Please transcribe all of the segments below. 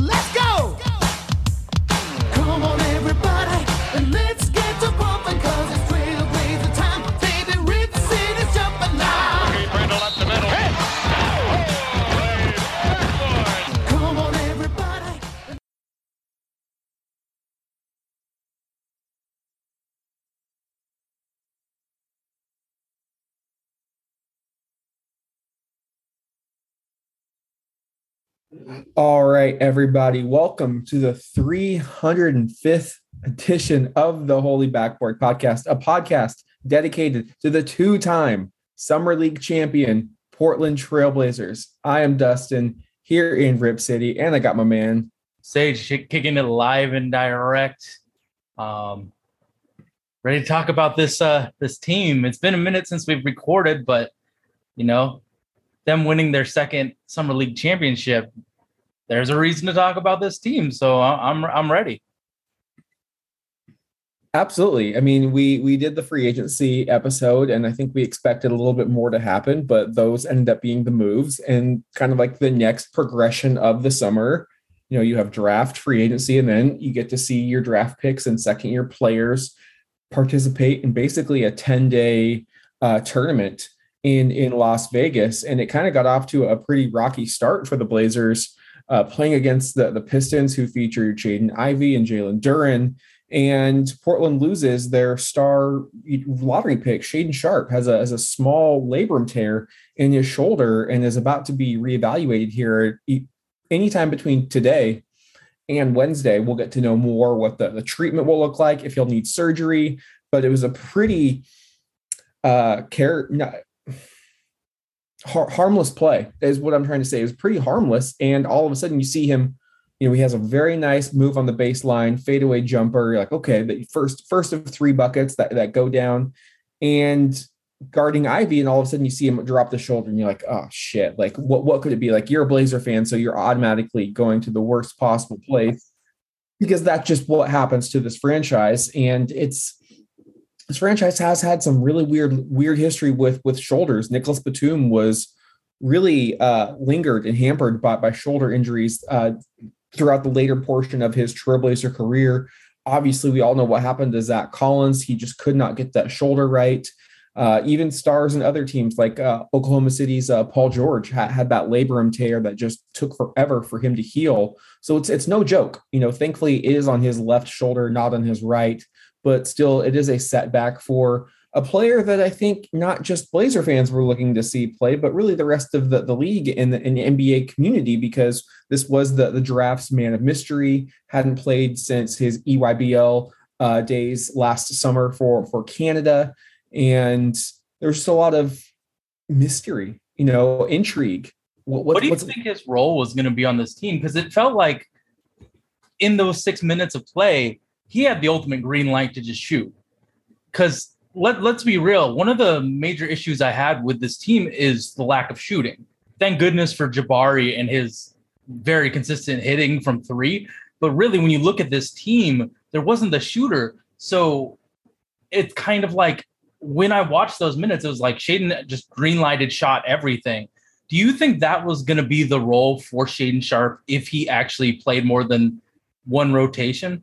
Let's go! All right, everybody, welcome to the 305th edition of the Holy Backboard Podcast, a podcast dedicated to the two time Summer League champion Portland Trailblazers. I am Dustin here in Rip City, and I got my man. Sage kicking it live and direct. Um, ready to talk about this uh this team. It's been a minute since we've recorded, but you know, them winning their second summer league championship. There's a reason to talk about this team, so I'm I'm ready. Absolutely. I mean, we we did the free agency episode, and I think we expected a little bit more to happen, but those ended up being the moves and kind of like the next progression of the summer. You know, you have draft, free agency, and then you get to see your draft picks and second year players participate in basically a 10 day uh, tournament in in Las Vegas, and it kind of got off to a pretty rocky start for the Blazers, uh, playing against the the Pistons, who featured Jaden Ivey and Jalen Duren and Portland loses their star lottery pick. Shaedon Sharpe has a, has a small labrum tear in his shoulder and is about to be reevaluated here anytime between today and Wednesday. We'll get to know more what the, the treatment will look like, if he'll need surgery. But it was a pretty uh, care, not, har- harmless play, is what I'm trying to say. It was pretty harmless. And all of a sudden, you see him you know, he has a very nice move on the baseline, fadeaway jumper. You're like, okay, the first first of three buckets that, that go down and guarding Ivey, and all of a sudden you see him drop the shoulder, and you're like, oh shit, like what what could it be? Like you're a Blazer fan, so you're automatically going to the worst possible place because that's just what happens to this franchise. And it's this franchise has had some really weird, weird history with with shoulders. Nicolas Batum was really uh lingered and hampered by by shoulder injuries uh throughout the later portion of his Trailblazer career. Obviously, we all know what happened to Zach Collins. He just could not get that shoulder right. Uh, even stars and other teams like uh, Oklahoma City's uh, Paul George had, had that labrum tear that just took forever for him to heal. So it's it's no joke. You know, thankfully it is on his left shoulder, not on his right, but still it is a setback for a player that I think not just Blazer fans were looking to see play, but really the rest of the, the league and the, and the NBA community, because this was the, the draft's man of mystery, hadn't played since his EYBL uh, days last summer for, for Canada. And there's just a lot of mystery, you know, intrigue. What, What do you think his role was going to be on this team? Because it felt like in those six minutes of play, he had the ultimate green light to just shoot. Because let, let's be real, one of the major issues I had with this team is the lack of shooting. Thank goodness for Jabari and his very consistent hitting from three. But really, when you look at this team, there wasn't the shooter. So it's kind of like when I watched those minutes, it was like Shaedon just green lighted, shot everything. Do you think that was going to be the role for Shaedon Sharpe if he actually played more than one rotation?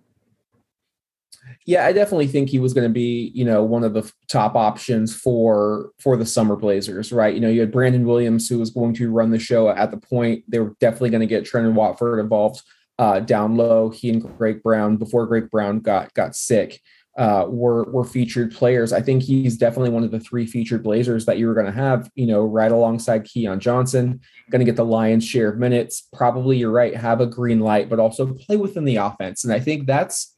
Yeah, I definitely think he was going to be, you know, one of the top options for for the summer Blazers, right? You know, you had Brandon Williams who was going to run the show at the point. They were definitely going to get Trendon Watford involved uh, down low. He and Greg Brown before Greg Brown got got sick uh, were were featured players. I think he's definitely one of the three featured Blazers that you were going to have, you know, right alongside Keon Johnson. Going to get the lion's share of minutes. Probably, you're right, have a green light, but also play within the offense. And I think that's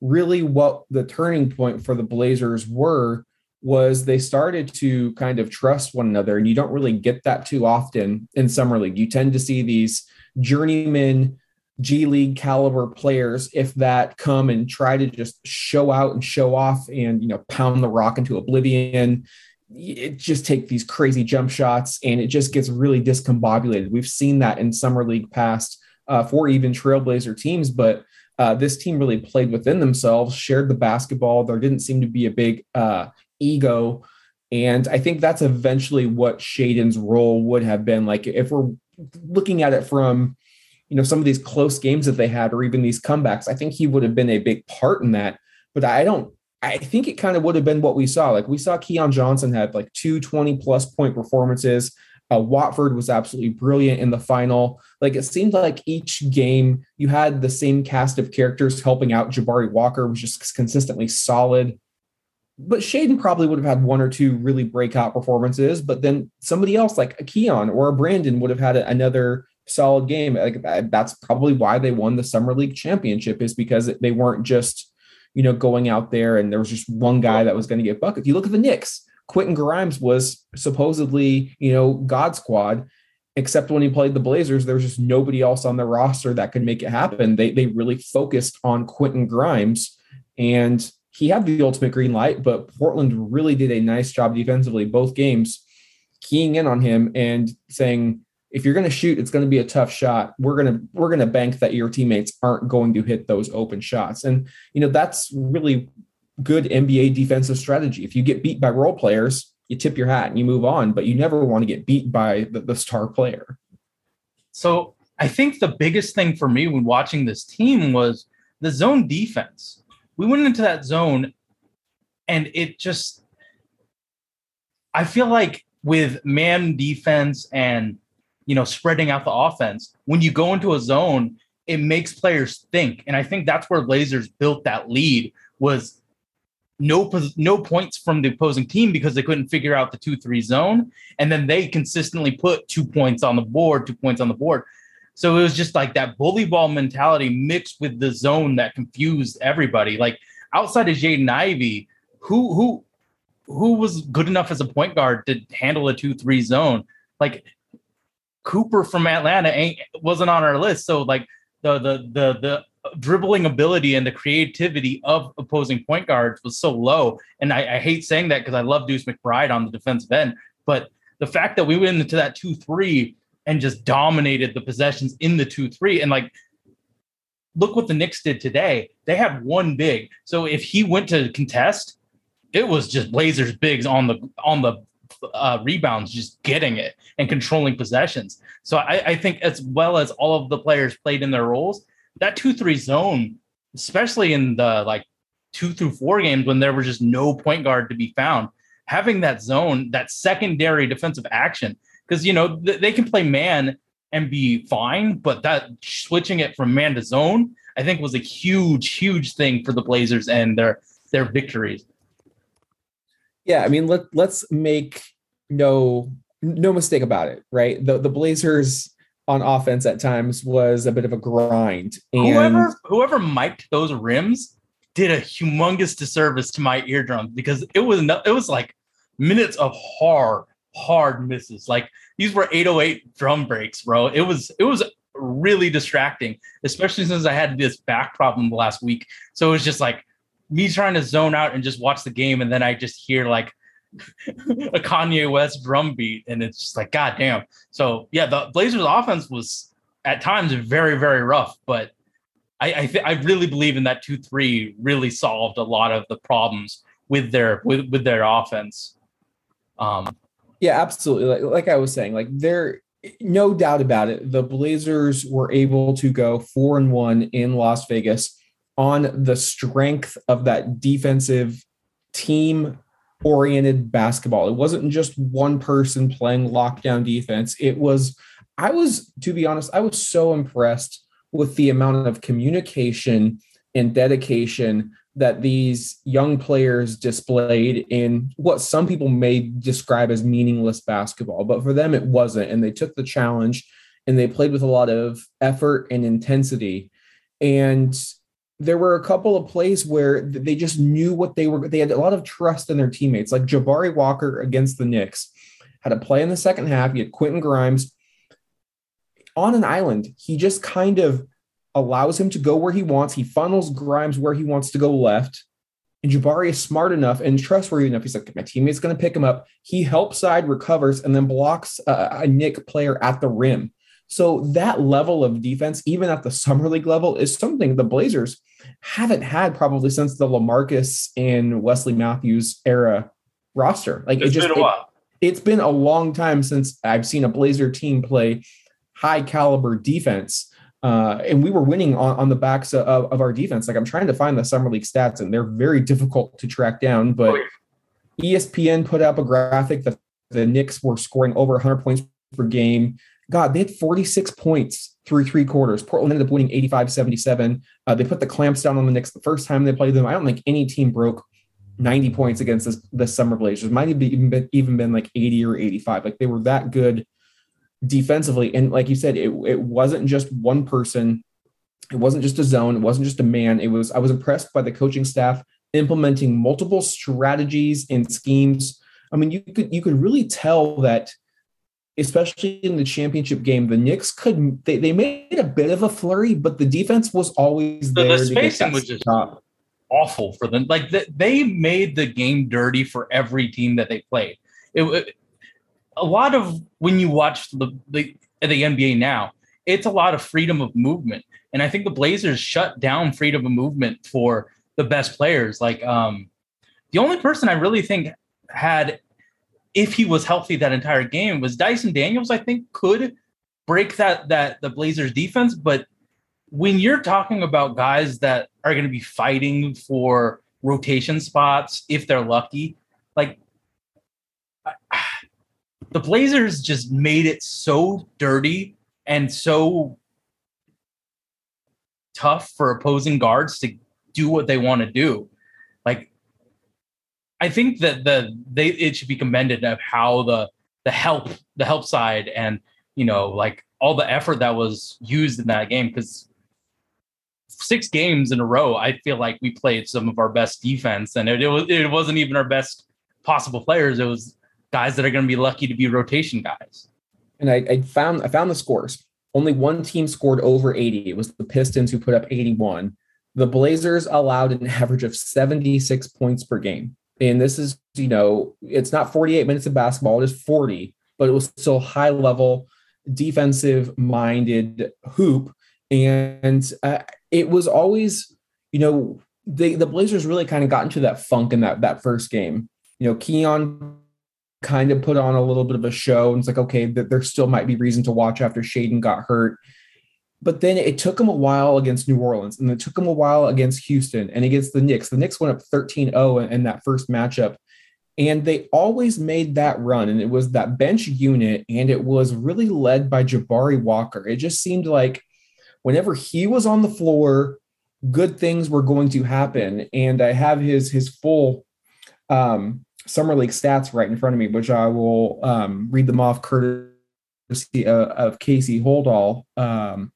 really what the turning point for the Blazers were was they started to kind of trust one another and you don't really get that too often in summer league you tend to see these journeyman G League caliber players, if that come and try to just show out and show off and you know pound the rock into oblivion, it just take these crazy jump shots and it just gets really discombobulated. We've seen that in summer league past uh, for even Trailblazer teams, but uh, this team really played within themselves, shared the basketball. There didn't seem to be a big uh, ego. And I think that's eventually what Shaedon's role would have been. Like if we're looking at it from you know, some of these close games that they had, or even these comebacks. I think he would have been a big part in that. But I don't. I think it kind of would have been what we saw. Like we saw Keon Johnson had like two 20 plus point performances. Uh, Watford was absolutely brilliant in the final. Like it seemed like each game you had the same cast of characters helping out. Jabari Walker was just consistently solid. But Shaedon probably would have had one or two really breakout performances. But then somebody else like a Keon or a Brandon would have had another solid game. Like that's probably why they won the summer league championship is because they weren't just you know going out there and there was just one guy that was going to get buckets. You look at the Knicks Quentin Grimes was supposedly, you know, God squad, except when he played the Blazers, there was just nobody else on the roster that could make it happen. They they really focused on Quentin Grimes and he had the ultimate green light, but Portland really did a nice job defensively both games, keying in on him and saying, if you're going to shoot, it's going to be a tough shot. We're going to we're going to bank that your teammates aren't going to hit those open shots. And you know, that's really good NBA defensive strategy. If you get beat by role players, you tip your hat and you move on, but you never want to get beat by the, the star player. So I think the biggest thing for me when watching this team was the zone defense. We went into that zone and it just, I feel like with man defense and, you know, spreading out the offense, when you go into a zone, it makes players think. And I think that's where Blazers built that lead was no no points from the opposing team because they couldn't figure out the two three zone, and then they consistently put two points on the board, two points on the board. So it was just like that bully ball mentality mixed with the zone that confused everybody. Like outside of Jaden Ivey, who who who was good enough as a point guard to handle a two three zone? Like Cooper from Atlanta ain't wasn't on our list. So like the the the the dribbling ability and the creativity of opposing point guards was so low. And I, I hate saying that because I love Deuce McBride on the defensive end, but the fact that we went into that two three and just dominated the possessions in the two three and like look what the Knicks did today. They had one big. So if he went to contest, it was just Blazers bigs on the on the uh, rebounds, just getting it and controlling possessions. So I, I think as well as all of the players played in their roles, that two three zone, especially in the like two through four games when there was just no point guard to be found, having that zone, that secondary defensive action, because you know th- they can play man and be fine, but that switching it from man to zone, I think was a huge, huge thing for the Blazers and their their victories. Yeah, I mean let let's make no no mistake about it, right? The the Blazers on offense at times was a bit of a grind. And whoever whoever mic'd those rims did a humongous disservice to my eardrums because it was no, it was like minutes of hard hard misses. Like these were 808 drum breaks, bro. It was it was really distracting, especially since I had this back problem the last week. So it was just like me trying to zone out and just watch the game, and then I just hear like a Kanye West drum beat, and it's just like, God damn. So yeah, the Blazers offense was at times very, very rough, but I I, th- I really believe in that two three really solved a lot of the problems with their with with their offense. Um, yeah, absolutely. Like, like I was saying, like there, no doubt about it. The Blazers were able to go four and one in Las Vegas on the strength of that defensive team oriented basketball. It wasn't just one person playing lockdown defense. It was, I was, to be honest, I was so impressed with the amount of communication and dedication that these young players displayed in what some people may describe as meaningless basketball, but for them it wasn't. And they took the challenge and they played with a lot of effort and intensity. And there were a couple of plays where they just knew what they were. They had a lot of trust in their teammates, like Jabari Walker against the Knicks had a play in the second half. You had Quentin Grimes on an island. He just kind of allows him to go where he wants. He funnels Grimes where he wants to go left. And Jabari is smart enough and trustworthy enough. He's like, my teammate's going to pick him up. He helps side, recovers, and then blocks a, a Knick player at the rim. So that level of defense, even at the summer league level, is something the Blazers haven't had probably since the LaMarcus and Wesley Matthews era roster. Like it's it just been a while. It, has been a long time since I've seen a Blazer team play high caliber defense. Uh, and we were winning on, on the backs of, of our defense. Like I'm trying to find the summer league stats, and they're very difficult to track down. But Oh, ESPN put up a graphic that the Knicks were scoring over 100 points per game. God, they had 46 points through three quarters. Portland ended up winning 85 77. Uh, they put the clamps down on the Knicks the first time they played them. I don't think any team broke 90 points against this, the Summer Blazers. Might have even been, even been like 80 or 85. Like they were that good defensively. And like you said, it, it wasn't just one person. It wasn't just a zone. It wasn't just a man. It was, I was impressed by the coaching staff implementing multiple strategies and schemes. I mean, you could, you could really tell that especially in the championship game, the Knicks could they, they made a bit of a flurry, but the defense was always The- the there. to spacing was just- stop. awful for them. Like th- they made the game dirty for every team that they played. It, it- a lot of when you watch the, the the NBA now, it's a lot of freedom of movement, and I think the Blazers shut down freedom of movement for the best players. Like um, the only person I really think had, if he was healthy that entire game, was Dyson Daniels. I think could break that that the Blazers defense, but when you're talking about guys that are going to be fighting for rotation spots if they're lucky, like the Blazers just made it so dirty and so tough for opposing guards to do what they want to do. I think that the they it should be commended of how the the help the help side and you know like all the effort that was used in that game because six games in a row, I feel like we played some of our best defense, and it, it was it wasn't even our best possible players. It was guys that are going to be lucky to be rotation guys. And I, I found I found the scores. Only one team scored over 80. It was the Pistons who put up 81. The Blazers allowed an average of 76 points per game. And this is, you know, it's not 48 minutes of basketball, it is 40, but it was still high level, defensive minded hoop. And uh, it was always, you know, they, the Blazers really kind of got into that funk in that, that first game. You know, Keon kind of put on a little bit of a show. And it's like, okay, that there still might be reason to watch after Shaedon got hurt. But then it took him a while against New Orleans, and it took him a while against Houston and against the Knicks. The Knicks went up 13 0 in that first matchup. And they always made that run. And it was that bench unit, and it was really led by Jabari Walker. It just seemed like whenever he was on the floor, good things were going to happen. And I have his his full um, summer league stats right in front of me, which I will um, read them off courtesy of, of Casey Holdahl. Um,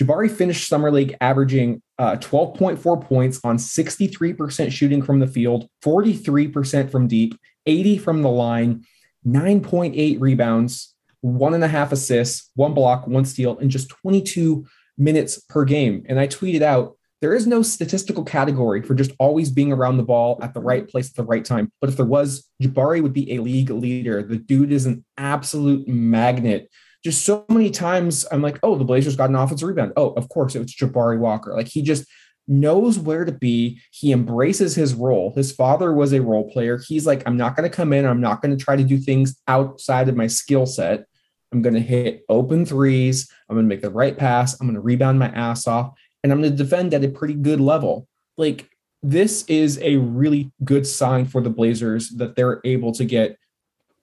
Jabari finished summer league averaging uh, 12.4 points on 63% shooting from the field, 43% from deep, 80 from the line, 9.8 rebounds, one and a half assists, one block, one steal, in just 22 minutes per game. And I tweeted out, there is no statistical category for just always being around the ball at the right place at the right time. But if there was, Jabari would be a league leader. The dude is an absolute magnet. Just so many times I'm like, oh, the Blazers got an offensive rebound. Oh, of course, it was Jabari Walker. Like he just knows where to be. He embraces his role. His father was a role player. He's like, I'm not going to come in. I'm not going to try to do things outside of my skill set. I'm going to hit open threes. I'm going to make the right pass. I'm going to rebound my ass off and I'm going to defend at a pretty good level. Like this is a really good sign for the Blazers that they're able to get,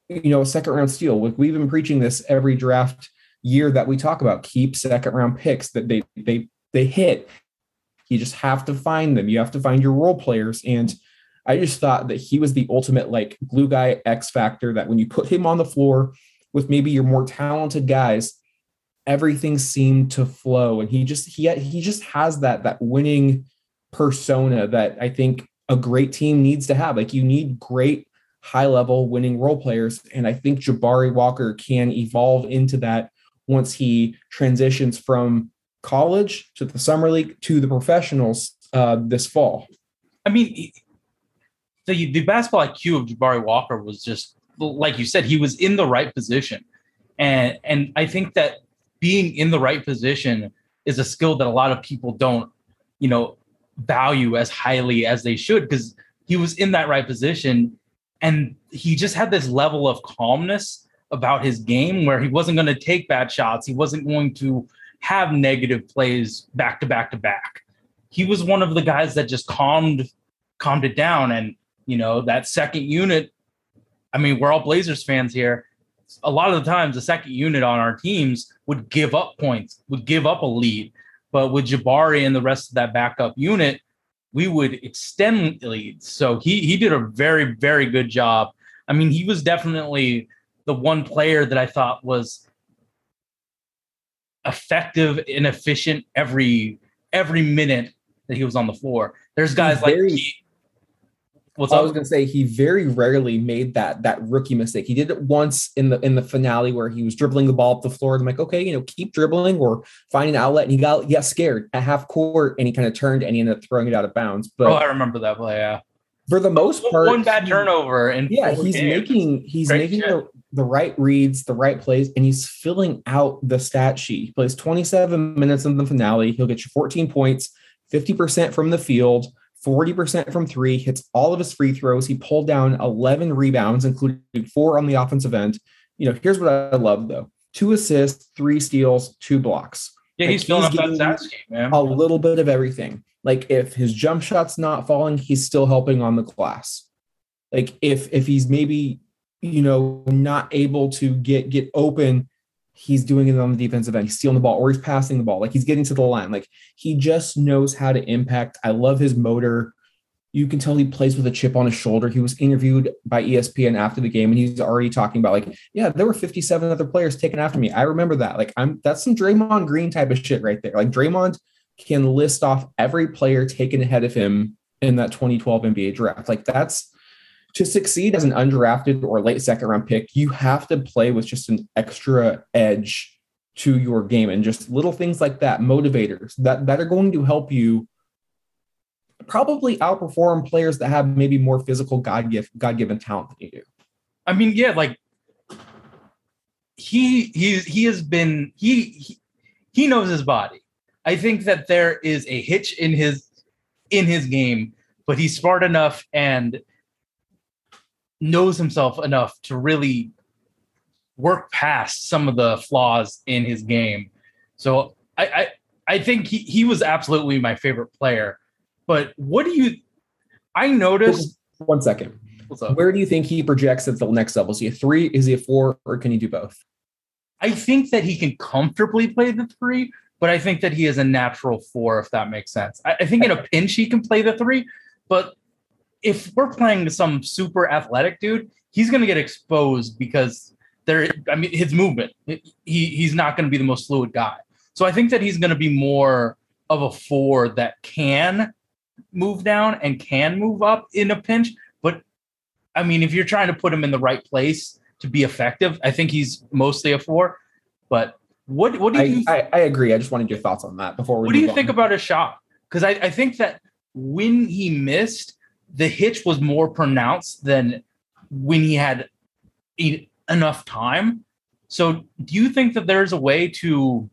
you know, a second round steal. Like we've been preaching this every draft year that we talk about. Keep second round picks that they they they hit. You just have to find them. You have to find your role players. And I just thought that he was the ultimate like glue guy X factor. That when you put him on the floor with maybe your more talented guys, everything seemed to flow and he just he he just has that that winning persona that I think a great team needs to have like you need great high level winning role players and I think Jabari Walker can evolve into that once he transitions from college to the summer league to the professionals uh, this fall I mean, the the basketball IQ of Jabari Walker was just like you said. He was in the right position, and and I think that being in the right position is a skill that a lot of people don't, you know, value as highly as they should because he was in that right position, and he just had this level of calmness about his game where he wasn't going to take bad shots. He wasn't going to, have negative plays back to back to back. He was one of the guys that just calmed calmed it down. And you know, that second unit, I mean, we're all Blazers fans here. A lot of the times the second unit on our teams would give up points, would give up a lead. But with Jabari and the rest of that backup unit, we would extend leads. So he he did a very, very good job. I mean, he was definitely the one player that I thought was effective and efficient every every minute that he was on the floor. There's guys like very- what's I was gonna say he very rarely made that that rookie mistake. He did it once in the in the finale where he was dribbling the ball up the floor. And I'm like, okay, you know, keep dribbling or find an outlet. And he got he got scared at half court and he kind of turned and he ended up throwing it out of bounds. But oh, I remember that play. Yeah, for the most part, one bad turnover and Yeah, he's making he's Great making the, the right reads, the right plays, and he's filling out the stat sheet. He plays 27 minutes in the finale. He'll get you 14 points, 50% from the field, 40% from three, hits all of his free throws. He pulled down 11 rebounds, including four on the offensive end. You know, here's what I love though: two assists, three steals, two blocks. Yeah, he's Like, filling up he's that stat man. A little bit of everything. Like if his jump shot's not falling, he's still helping on the glass. Like if if he's maybe you know not able to get get open, he's doing it on the defensive end. He's stealing the ball or he's passing the ball. Like he's getting to the line. Like he just knows how to impact. I love his motor. You can tell he plays with a chip on his shoulder. He was interviewed by ESPN after the game, and he's already talking about like, yeah, there were 57 other players taken after me. I remember that. Like, I'm that's some Draymond Green type of shit right there. Like Draymond can list off every player taken ahead of him in that 2012 NBA draft. Like that's to succeed as an undrafted or late second round pick, you have to play with just an extra edge to your game and just little things like that, motivators that, that are going to help you probably outperform players that have maybe more physical God gift God given talent than you do. I mean, yeah, like he he's he has been he, he he knows his body. I think that there is a hitch in his in his game, but he's smart enough and knows himself enough to really work past some of the flaws in his game. So I I, I think he, he was absolutely my favorite player. But what do you I noticed One second. what's up? Where do you think he projects at the next level? Is he a three? Is he a four? Or can he do both? I think that he can comfortably play the three, but I think that he is a natural four, if that makes sense. I, I think in a pinch he can play the three, but if we're playing some super athletic dude, he's going to get exposed because there. I mean, his movement. He he's not going to be the most fluid guy. So I think that he's going to be more of a four that can move down and can move up in a pinch. But I mean, if you're trying to put him in the right place to be effective, I think he's mostly a four. But what what do you I, I, I agree. I just wanted your thoughts on that before we what do you move think about his shot? Because I, I think that when he missed, the hitch was more pronounced than when he had enough time. So, do you think that there's a way to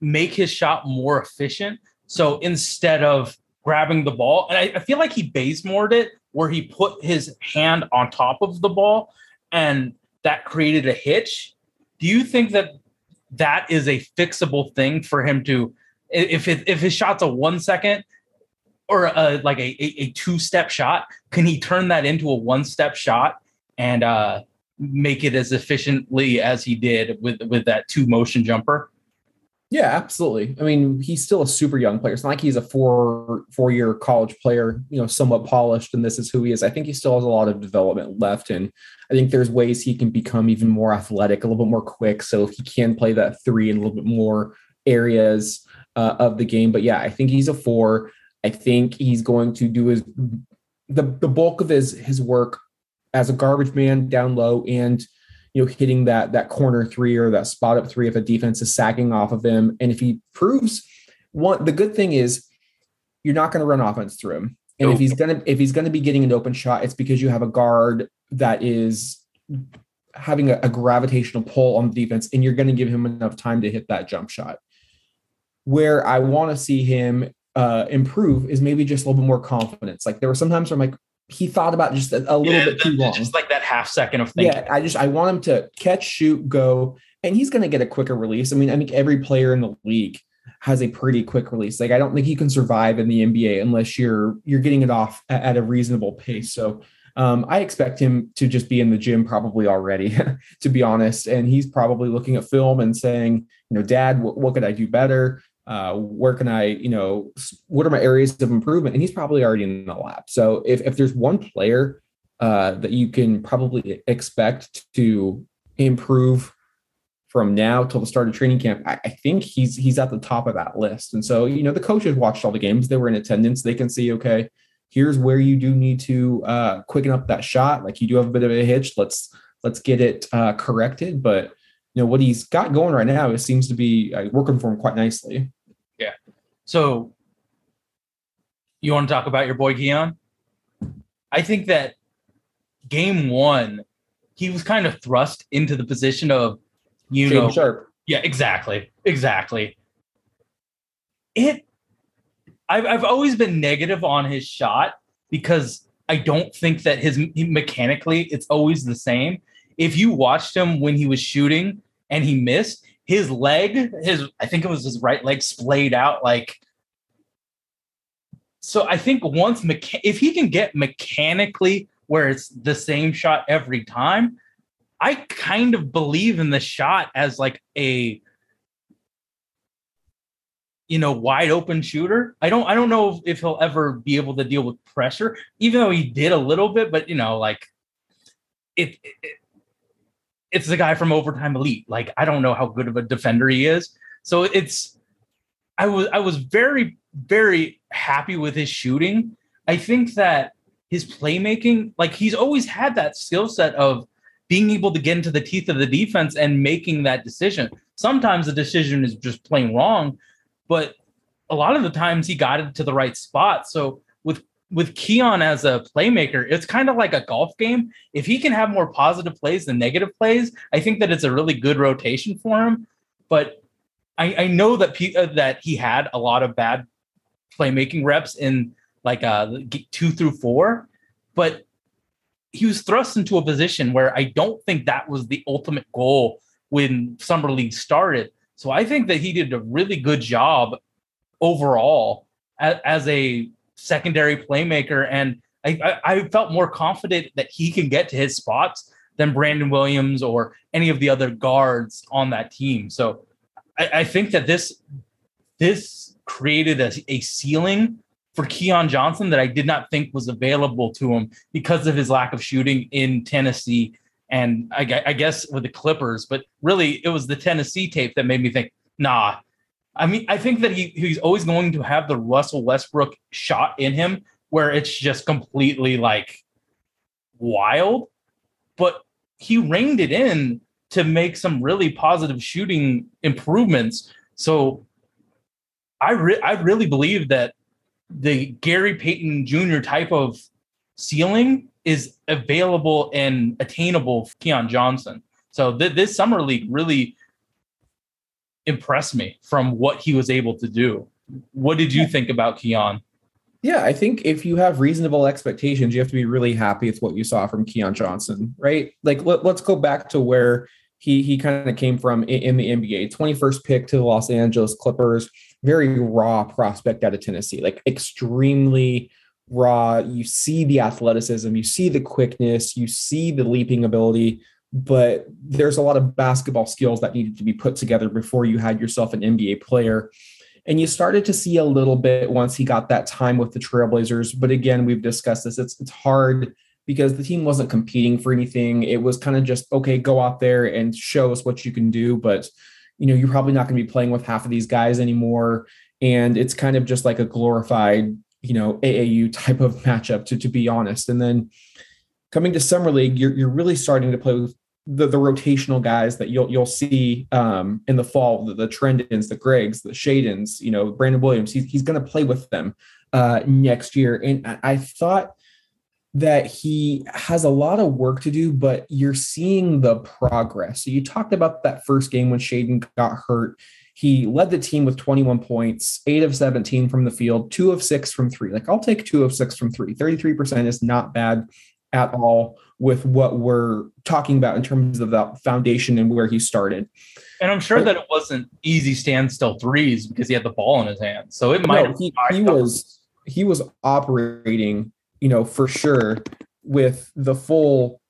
make his shot more efficient? So, instead of grabbing the ball, and I, I feel like he base moored it where he put his hand on top of the ball and that created a hitch. Do you think that that is a fixable thing for him to if it, if his shot's a one second or a, like a, a, a two step shot can he turn that into a one step shot and uh make it as efficiently as he did with with that two motion jumper Yeah, absolutely. I mean, he's still a super young player. It's not like he's a four four year college player, you know, somewhat polished, and this is who he is. I think he still has a lot of development left, and I think there's ways he can become even more athletic, a little bit more quick. So if he can play that three in a little bit more areas uh, of the game, but yeah, I think he's a four. I think he's going to do his the the bulk of his his work as a garbage man down low and you know, hitting that that corner three or that spot up three if a defense is sagging off of him. And if he proves one, the good thing is you're not going to run offense through him. And if he's gonna if he's gonna be getting an open shot, it's because you have a guard that is having a, a gravitational pull on the defense, and you're going to give him enough time to hit that jump shot. Where I want to see him uh, improve is maybe just a little bit more confidence. Like there were some times where I'm like, he thought about just a, a little Yeah, bit too long. just like that half second of thinking Yeah, I just I want him to catch, shoot, go. and he's going to get a quicker release. I mean, I think every player in the league has a pretty quick release. Like I don't think you can survive in the NBA unless you're you're getting it off at, at a reasonable pace. So um, I expect him to just be in the gym probably already, to be honest. And he's probably looking at film and saying, you know, Dad, what, what could I do better? Uh, where can I, you know, what are my areas of improvement? And he's probably already in the lab. So if if there's one player uh, that you can probably expect to improve from now till the start of training camp, I, I, think he's he's at the top of that list. And so, you know, the coaches watched all the games; they were in attendance. They can see, okay, here's where you do need to uh, quicken up that shot. Like you do have a bit of a hitch. Let's let's get it uh, corrected. But you know what he's got going right now, it seems to be uh, working for him quite nicely. So you want to talk about your boy Keon? I think that game one, he was kind of thrust into the position of, you know, sharp. Yeah, exactly, exactly. It I've I've always been negative on his shot because I don't think that his mechanically it's always the same. If you watched him when he was shooting and he missed, his leg, his I think it was his right leg splayed out like so I think once mecha- if he can get mechanically where it's the same shot every time, I kind of believe in the shot as like a you know, wide open shooter. I don't I don't know if he'll ever be able to deal with pressure, even though he did a little bit, but you know, like it, it it's the guy from overtime elite. Like I don't know how good of a defender he is. So it's I was I was very very happy with his shooting. I think that his playmaking, like he's always had that skill set of being able to get into the teeth of the defense and making that decision. Sometimes the decision is just plain wrong, but a lot of the times he got it to the right spot. So with Keon as a playmaker, it's kind of like a golf game. If he can have more positive plays than negative plays, I think that it's a really good rotation for him. But I, I know that P, uh, that he had a lot of bad playmaking reps in like uh two through four, but he was thrust into a position where I don't think that was the ultimate goal when summer league started. So I think that he did a really good job overall as, as a secondary playmaker. And I, I, I, felt more confident that he can get to his spots than Brandon Williams or any of the other guards on that team. So I, I think that this this created a, a ceiling for Keon Johnson that I did not think was available to him because of his lack of shooting in Tennessee and I, I, guess with the Clippers, but really it was the Tennessee tape that made me think, nah. I mean, I think that he he's always going to have the Russell Westbrook shot in him where it's just completely like wild, but he reined it in to make some really positive shooting improvements. So I re- I really believe that the Gary Payton Jr. type of ceiling is available and attainable for Keon Johnson. So th- this summer league really impressed me from what he was able to do. What did you think about Keon? Yeah, I think if you have reasonable expectations, you have to be really happy with what you saw from Keon Johnson, right? Like let, us go back to where he he kind of came from in, in the NBA. 21st pick to the Los Angeles Clippers, very raw prospect out of Tennessee, like extremely raw. You see the athleticism, you see the quickness, you see the leaping ability, but there's a lot of basketball skills that needed to be put together before you had yourself an NBA player. And you started to see a little bit once he got that time with the Trailblazers. But again, we've discussed this. It's it's hard because the team wasn't competing for anything. It was kind of just, okay, go out there and show us what you can do. But you know, you're probably not going to be playing with half of these guys anymore. And it's kind of just like a glorified you know AAU type of matchup to to be honest. And then coming to summer league, you're you're really starting to play with the, the rotational guys that you'll you'll see um, in the fall, the, the Trendons, the Gregs, the Shaedons, you know, Brandon Williams. He's he's going to play with them uh, next year, and I, I thought that he has a lot of work to do, but you're seeing the progress. So you talked about that first game when Shaedon got hurt he led the team with 21 points, eight of 17 from the field, two of six from three. Like, I'll take two of six from three. 33% is not bad at all with what we're talking about in terms of the foundation and where he started. And I'm sure that it wasn't easy standstill threes because he had the ball in his hand. So it might No, he, he was he was operating, you know, for sure with the full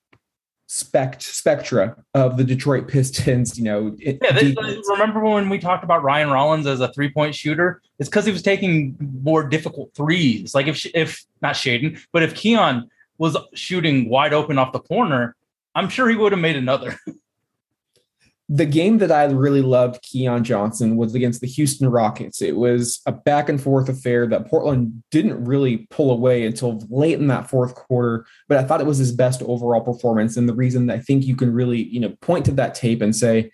spect spectra of the Detroit Pistons, you know. it- Yeah, they, uh, remember when we talked about Ryan Rollins as a three point shooter? It's because he was taking more difficult threes. Like if if not Shaedon, but if Keon was shooting wide open off the corner, I'm sure he would have made another. the game that I really loved Keon Johnson was against the Houston Rockets. It was a back and forth affair that Portland didn't really pull away until late in that fourth quarter, but I thought it was his best overall performance. And the reason I think you can really, you know, point to that tape and say,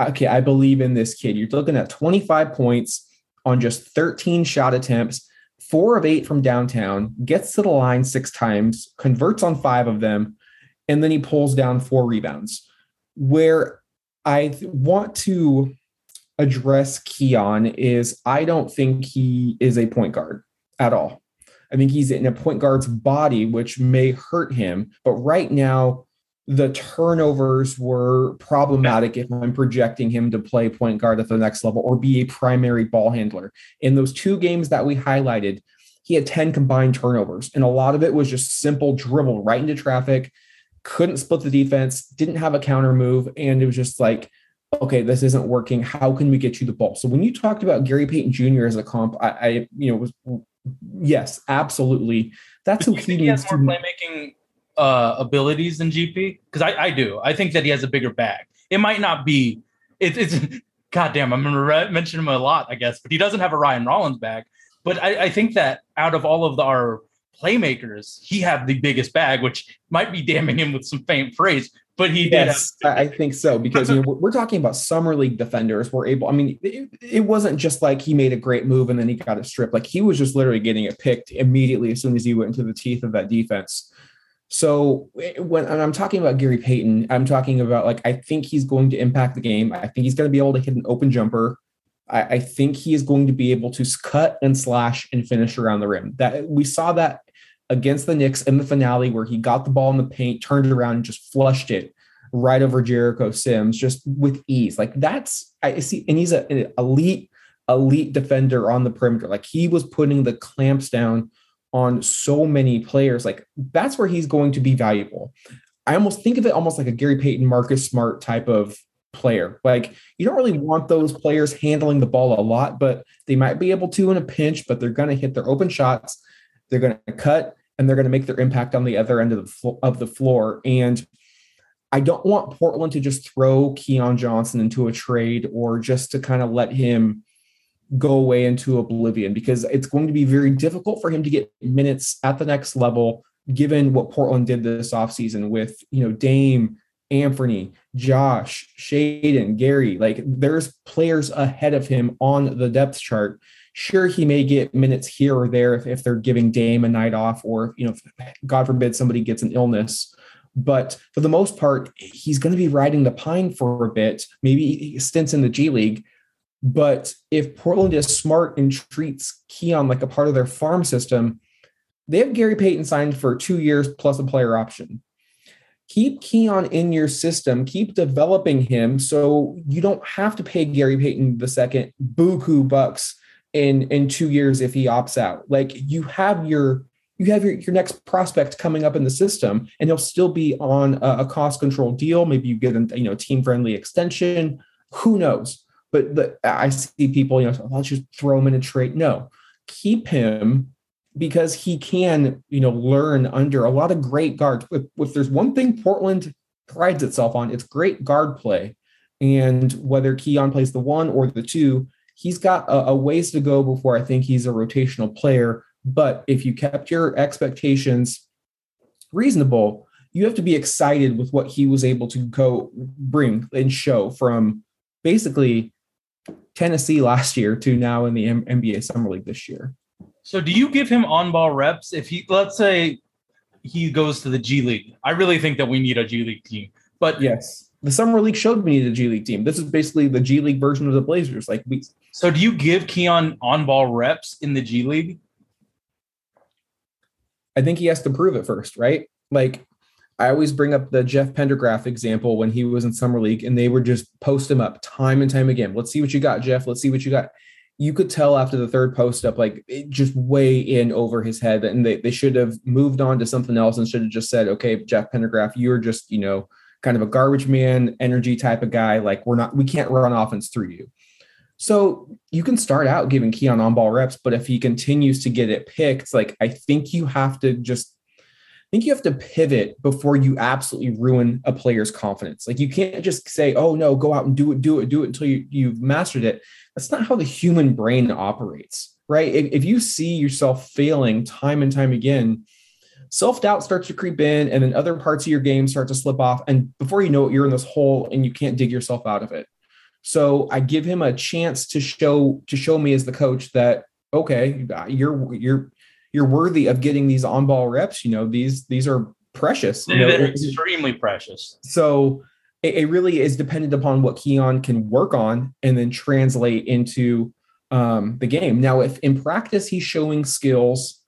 okay, I believe in this kid. You're looking at 25 points on just 13 shot attempts, four of eight from downtown, gets to the line six times, converts on five of them, and then he pulls down four rebounds. Where I want to address Keon is I don't think he is a point guard at all. I think he's in a point guard's body, which may hurt him. But right now, the turnovers were problematic if I'm projecting him to play point guard at the next level or be a primary ball handler. In those two games that we highlighted, he had 10 combined turnovers, and a lot of it was just simple dribble right into traffic couldn't split the defense, didn't have a counter move, and it was just like, okay, this isn't working. How can we get you the ball? So when you talked about Gary Payton Jr. as a comp, I, I you know, was yes, absolutely. That's who he think he needs has more to. playmaking uh, abilities than GP? Because I, I do. I think that he has a bigger bag. It might not be. It, it's goddamn. I'm re- mention him a lot, I guess, but he doesn't have a Ryan Rollins bag. But I, I think that out of all of the, our playmakers, he had the biggest bag, which might be damning him with some faint praise. But he did have Yes, I I think so because you know we're- we're talking about summer league defenders. We're able. I mean, it, it wasn't just like he made a great move and then he got it stripped. Like he was just literally getting it picked immediately as soon as he went into the teeth of that defense. So eh, when I'm talking about Gary Payton, I'm talking about like I think he's going to impact the game. I think he's going to be able to hit an open jumper. I, I think he is going to be able to cut and slash and finish around the rim. That we saw that against the Knicks in the finale where he got the ball in the paint, turned it around, and just flushed it right over Jericho Sims just with ease. Like that's I see, and he's a- an elite, elite defender on the perimeter. Like he was putting the clamps down on so many players. Like that's where he's going to be valuable. I almost think of it almost like a Gary Payton, Marcus Smart type of player. Like you don't really want those players handling the ball a lot, but they might be able to in a pinch, but they're going to hit their open shots. They're going to cut and they're going to make their impact on the other end of the, flo- of the floor. And I don't want Portland to just throw Keon Johnson into a trade or just to kind of let him go away into oblivion because it's going to be very difficult for him to get minutes at the next level given what Portland did this offseason with, you know, Dame, Anthony, Josh, Shaedon, Gary. Like there's players ahead of him on the depth chart. Sure, he may get minutes here or there if, if they're giving Dame a night off or, you know, if, God forbid somebody gets an illness. But for the most part, he's going to be riding the pine for a bit, maybe stints in the G League. But if Portland is smart and treats Keon like a part of their farm system, they have Gary Payton signed for two years plus a player option. Keep Keon in your system, keep developing him so you don't have to pay Gary Payton the second buku bucks in in two years if he opts out. Like you have your you have your, your next prospect coming up in the system and he'll still be on a, a cost control deal. Maybe you get a you know team friendly extension. Who knows? But the, I see people, you know, oh, let's just throw him in a trade. No, keep him because he can, you know, learn under a lot of great guards. If, if there's one thing Portland prides itself on, it's great guard play. And whether Keon plays the one or the two, he's got a, a ways to go before I think he's a rotational player. But if you kept your expectations reasonable, you have to be excited with what he was able to go bring and show from basically Tennessee last year to now in the M- NBA Summer League this year. So do you give him on ball reps if he let's say he goes to the G League? I really think that we need a G League team. But Yes. The Summer League showed we needed a G League team. This is basically the G League version of the Blazers. Like we so do you give Keon on ball reps in the G League? I think he has to prove it first, right? Like I always bring up the Jeff Pendergraph example when he was in summer league, and they would just post him up time and time again. Let's see what you got, Jeff. Let's see what you got. You could tell after the third post up, like it just way in over his head, and they, they should have moved on to something else and should have just said, "Okay, Jeff Pendergraph, you're just you know kind of a garbage man energy type of guy. Like we're not, we can't run offense through you." So you can start out giving Keon on ball reps, but if he continues to get it picked, like I think you have to just think you have to pivot before you absolutely ruin a player's confidence. Like you can't just say, "Oh no, go out and do it, do it, do it until you you've mastered it." That's not how the human brain operates, right? If, if you see yourself failing time and time again, self doubt starts to creep in, and then other parts of your game start to slip off, and before you know it, you're in this hole and you can't dig yourself out of it. So I give him a chance to show to show me as the coach that okay, you're you're you're worthy of getting these on ball reps. You know these these are precious. You know, They're extremely precious. so it, it really is dependent upon what Keon can work on and then translate into um, the game. Now, if in practice he's showing skills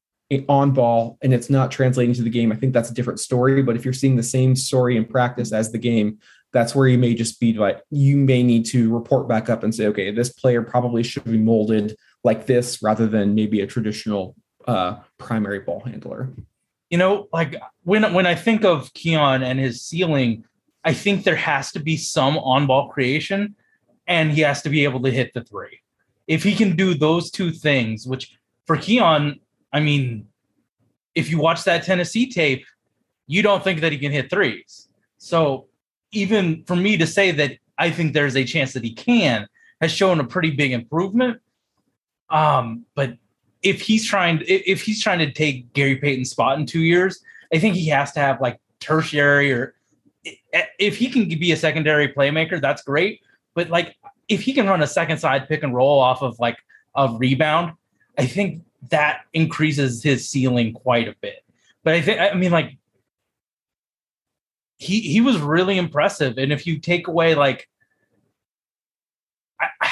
on ball and it's not translating to the game, I think that's a different story. But if you're seeing the same story in practice as the game, that's where you may just be like, you may need to report back up and say, okay, this player probably should be molded like this rather than maybe a traditional uh, primary ball handler. You know, like when when I think of Keon and his ceiling, I think there has to be some on-ball creation, and he has to be able to hit the three. If he can do those two things, which for Keon, I mean, if you watch that Tennessee tape, you don't think that he can hit threes. So even for me to say that I think there's a chance that he can has shown a pretty big improvement. Um, but if he's trying, if he's trying to take Gary Payton's spot in two years, I think he has to have like tertiary or if he can be a secondary playmaker, that's great. But like if he can run a second side pick and roll off of like a rebound, I think that increases his ceiling quite a bit. But I think I mean like he he was really impressive. And if you take away like, I,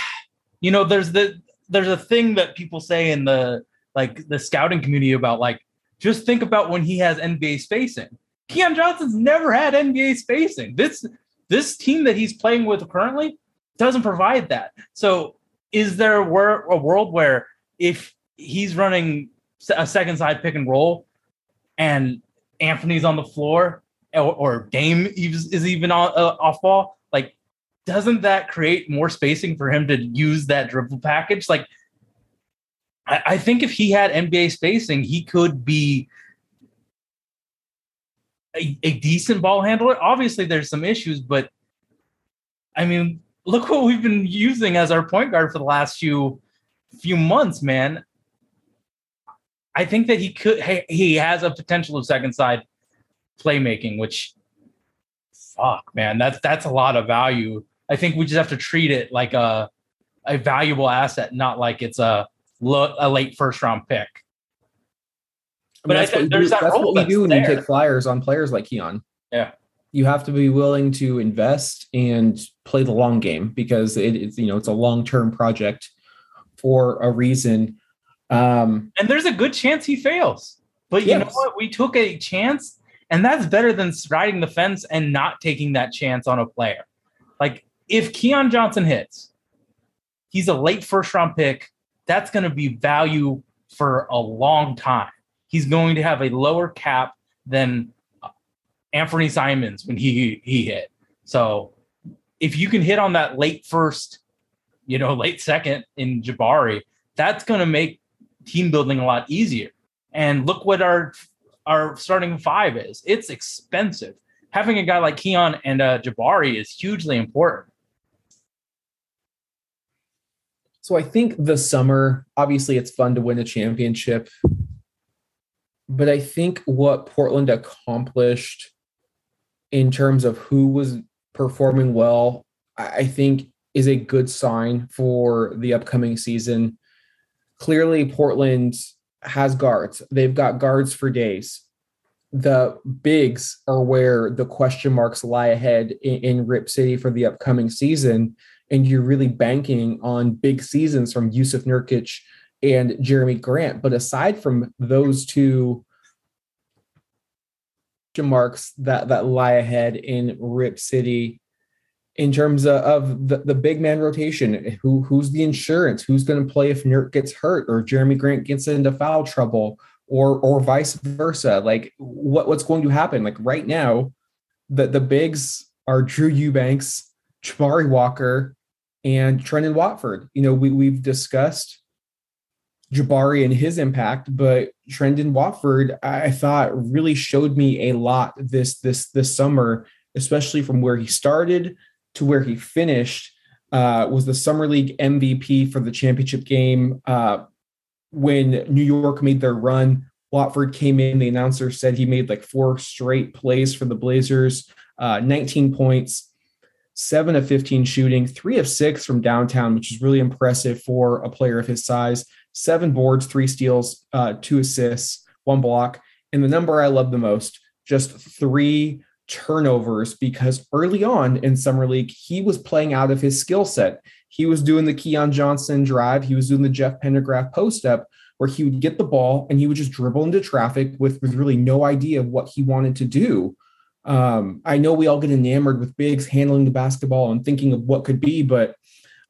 you know, there's the there's a thing that people say in the like the scouting community about like just think about when he has NBA spacing. Keon Johnson's never had NBA spacing. This this team that he's playing with currently doesn't provide that. So is there a, world where if he's running a second side pick and roll and Anthony's on the floor or, or Dame is, even on, uh, off ball, doesn't that create more spacing for him to use that dribble package? Like, I, I think if he had NBA spacing, he could be a, a decent ball handler. Obviously, there's some issues, but I mean, look what we've been using as our point guard for the last few few months, man. I think that he could. He, he has a potential of second side playmaking, which fuck, man, that's that's a lot of value. I think we just have to treat it like a a valuable asset, not like it's a lo- a late first round pick. I mean, But I that's what, there's do, that that's what we that's do when you there. take flyers on players like Keon. Yeah. You have to be willing to invest and play the long game because it, it's you know it's a long term project for a reason. Um, And there's a good chance he fails. But you know what? We took a chance, and that's better than riding the fence and not taking that chance on a player. Like if Keon Johnson hits, he's a late first round pick. That's going to be value for a long time. He's going to have a lower cap than Anthony Simons when he he hit. So if you can hit on that late first, you know, late second in Jabari, that's going to make team building a lot easier. And look what our our starting five is. It's expensive. Having a guy like Keon and uh, Jabari is hugely important. So I think the summer, obviously, it's fun to win a championship. But I think what Portland accomplished in terms of who was performing well, I think is a good sign for the upcoming season. Clearly, Portland has guards, they've got guards for days. The bigs are where the question marks lie ahead in, in Rip City for the upcoming season and you're really banking on big seasons from Jusuf Nurkic and Jerami Grant. But aside from those two marks that that lie ahead in Rip City in terms of, the, the big man rotation. Who who's the insurance? Who's going to play if Nurk gets hurt or Jerami Grant gets into foul trouble or or vice versa? Like what what's going to happen? Like right now, the the bigs are Drew Eubanks, Jabari Walker, and Trendon Watford. You know, we we've discussed Jabari and his impact, but Trendon Watford, I thought really showed me a lot this this this summer, especially from where he started to where he finished. Uh, was the summer league MVP for the championship game uh, when New York made their run. Watford came in. The announcer said he made like four straight plays for the Blazers, uh, 19 points, seven of 15 shooting, three of six from downtown, which is really impressive for a player of his size. Seven boards, three steals, uh, two assists, one block. And the number I love the most, just three turnovers because early on in summer league he was playing out of his skill set he was doing the keon johnson drive he was doing the jeff pendergraph post up where he would get the ball and he would just dribble into traffic with, with really no idea of what he wanted to do um, I know we all get enamored with bigs handling the basketball and thinking of what could be, but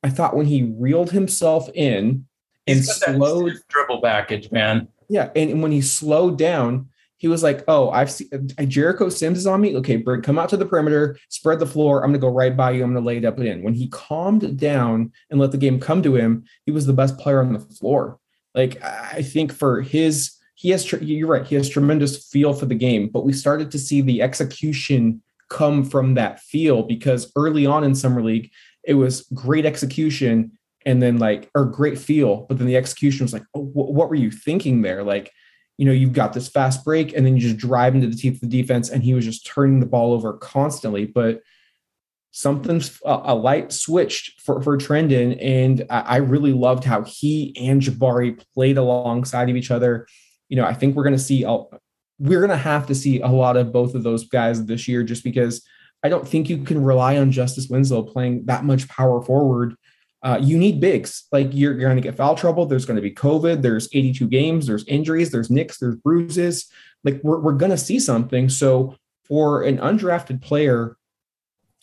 I thought when he reeled himself in and He's got that slowed, dribble package, man. yeah, and when he slowed down, he was like, "Oh, I've seen uh, Jericho Sims is on me. Okay, Britt, come out to the perimeter, spread the floor. I'm gonna go right by you. I'm gonna lay it up and in." When he calmed down and let the game come to him, he was the best player on the floor. Like I think for his he has you're right he has tremendous feel for the game but we started to see the execution come from that feel because early on in summer league it was great execution and then like or great feel but then the execution was like oh, wh- what were you thinking there? Like you know you've got this fast break and then you just drive into the teeth of the defense and he was just turning the ball over constantly but something's a, light switched for, for Trendon and I really loved how he and Jabari played alongside of each other you know, I think we're going to see, we're going to have to see a lot of both of those guys this year, just because I don't think you can rely on Justice Winslow playing that much power forward. Uh, you need bigs. Like you're, you're going to get foul trouble. There's going to be COVID. There's 82 games. There's injuries. There's nicks. There's bruises. Like we're, we're going to see something. So for an undrafted player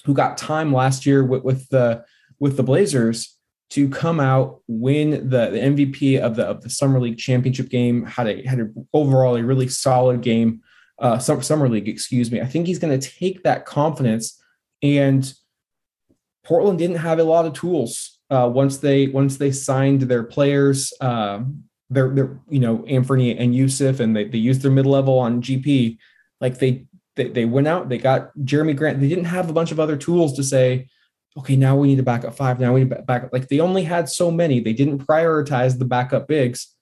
who got time last year with, with the with the Blazers, to come out, win the, the MVP of the of the summer league championship game, had a had a, overall a really solid game, uh, summer, summer league, excuse me. I think he's going to take that confidence, and Portland didn't have a lot of tools uh, once they once they signed their players. Uh, their, their you know Anthony and Jusuf, and they, they used their mid level on GP. Like they, they they went out, they got Jerami Grant. They didn't have a bunch of other tools to say, okay, now we need a backup five. Now we need back up. Like they only had so many. They didn't prioritize the backup bigs.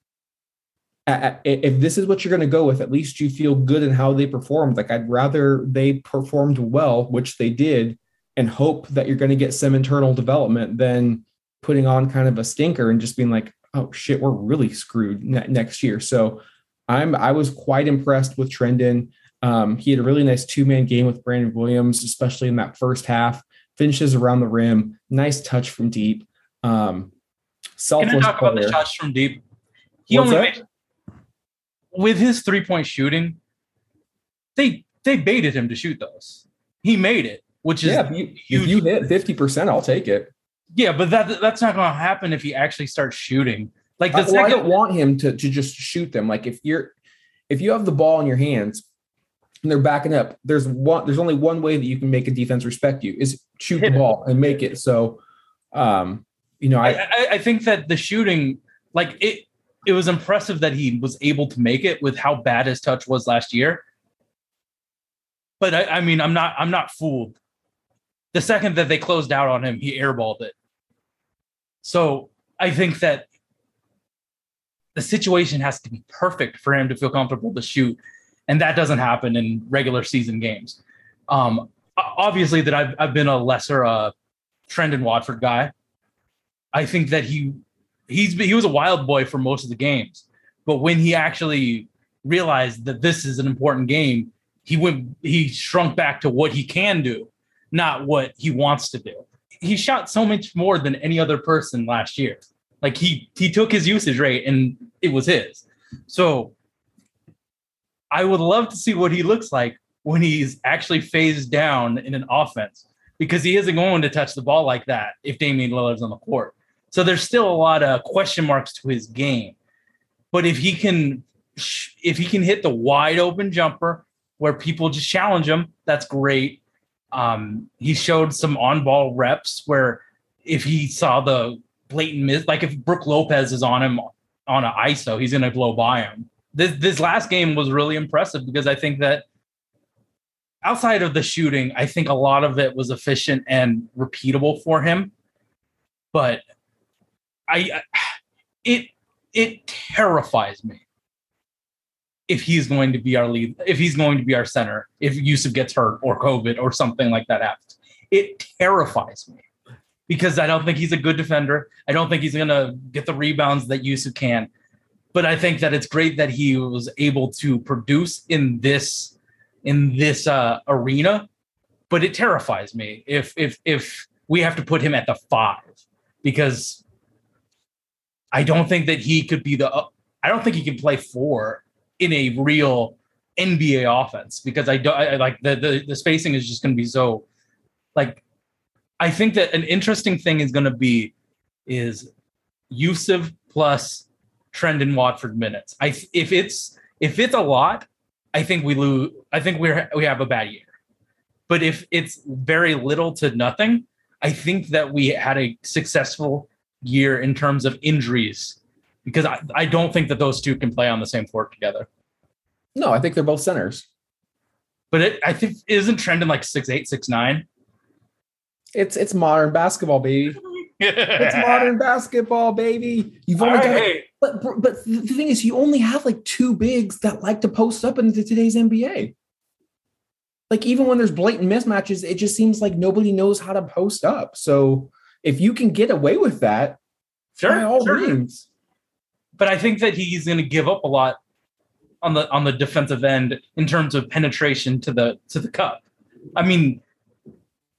If this is what you're going to go with, at least you feel good in how they performed. Like I'd rather they performed well, which they did, and hope that you're going to get some internal development than putting on kind of a stinker and just being like, oh shit, we're really screwed next year. So I'm I was quite impressed with Trendon. Um, he had a really nice two man game with Brandon Williams, especially in that first half finishes around the rim, nice touch from deep. Um, selfless Can I talk player. about the touch from deep? He What's only that? made, with his three point shooting. They they baited him to shoot those. He made it, which is Yeah, if you, if you hit fifty percent, I'll take it. yeah, but that that's not going to happen if he actually starts shooting. Like the I, well, I don't want him to to just shoot them. Like if you're if you have the ball in your hands and they're backing up, there's one there's only one way that you can make a defense respect you is shoot the ball and make it. So, um, you know, I, I I, think that the shooting, like it, it was impressive that he was able to make it with how bad his touch was last year. But I, I mean, I'm not, I'm not fooled. The second that they closed out on him, he airballed it. So I think that the situation has to be perfect for him to feel comfortable to shoot, and that doesn't happen in regular season games. Um, obviously, that I've I've been a lesser uh, Trendon Watford guy. I think that he he's he was a wild boy for most of the games, but when he actually realized that this is an important game, he went he shrunk back to what he can do, not what he wants to do. He shot so much more than any other person last year. Like he he took his usage rate and it was his. So I would love to see what he looks like when he's actually phased down in an offense because he isn't going to touch the ball like that if Damian Lillard's on the court. So there's still a lot of question marks to his game. But if he can if he can hit the wide open jumper where people just challenge him, that's great. Um, he showed some on ball reps where if he saw the blatant miss, like if Brook Lopez is on him on an ISO, he's going to blow by him. This this last game was really impressive because I think that outside of the shooting, I think a lot of it was efficient and repeatable for him. But I it it terrifies me if he's going to be our lead, if he's going to be our center, if Jusuf gets hurt or COVID or something like that happens. It terrifies me because I don't think he's a good defender. I don't think he's going to get the rebounds that Jusuf can. But I think that it's great that he was able to produce in this in this uh, arena. But it terrifies me if if if we have to put him at the five because I don't think that he could be the. Uh, I don't think he can play four in a real NBA offense because I don't I, like the, the the spacing is just going to be so like I think that an interesting thing is going to be is Jusuf plus Trendon Watford minutes. I if it's if it's a lot, I think we lose. I think we're we have a bad year. But if it's very little to nothing, I think that we had a successful year in terms of injuries because I, I don't think that those two can play on the same court together. No, I think they're both centers. But it, I think isn't Trendon like six eight, six nine. It's it's modern basketball, baby. It's modern basketball, baby. You've only got, Hey, but but the thing is, you only have like two bigs that like to post up into today's NBA. Like even when there's blatant mismatches, it just seems like nobody knows how to post up. So if you can get away with that, by sure, all sure. means. but I think that he's going to give up a lot on the on the defensive end in terms of penetration to the to the cup. I mean,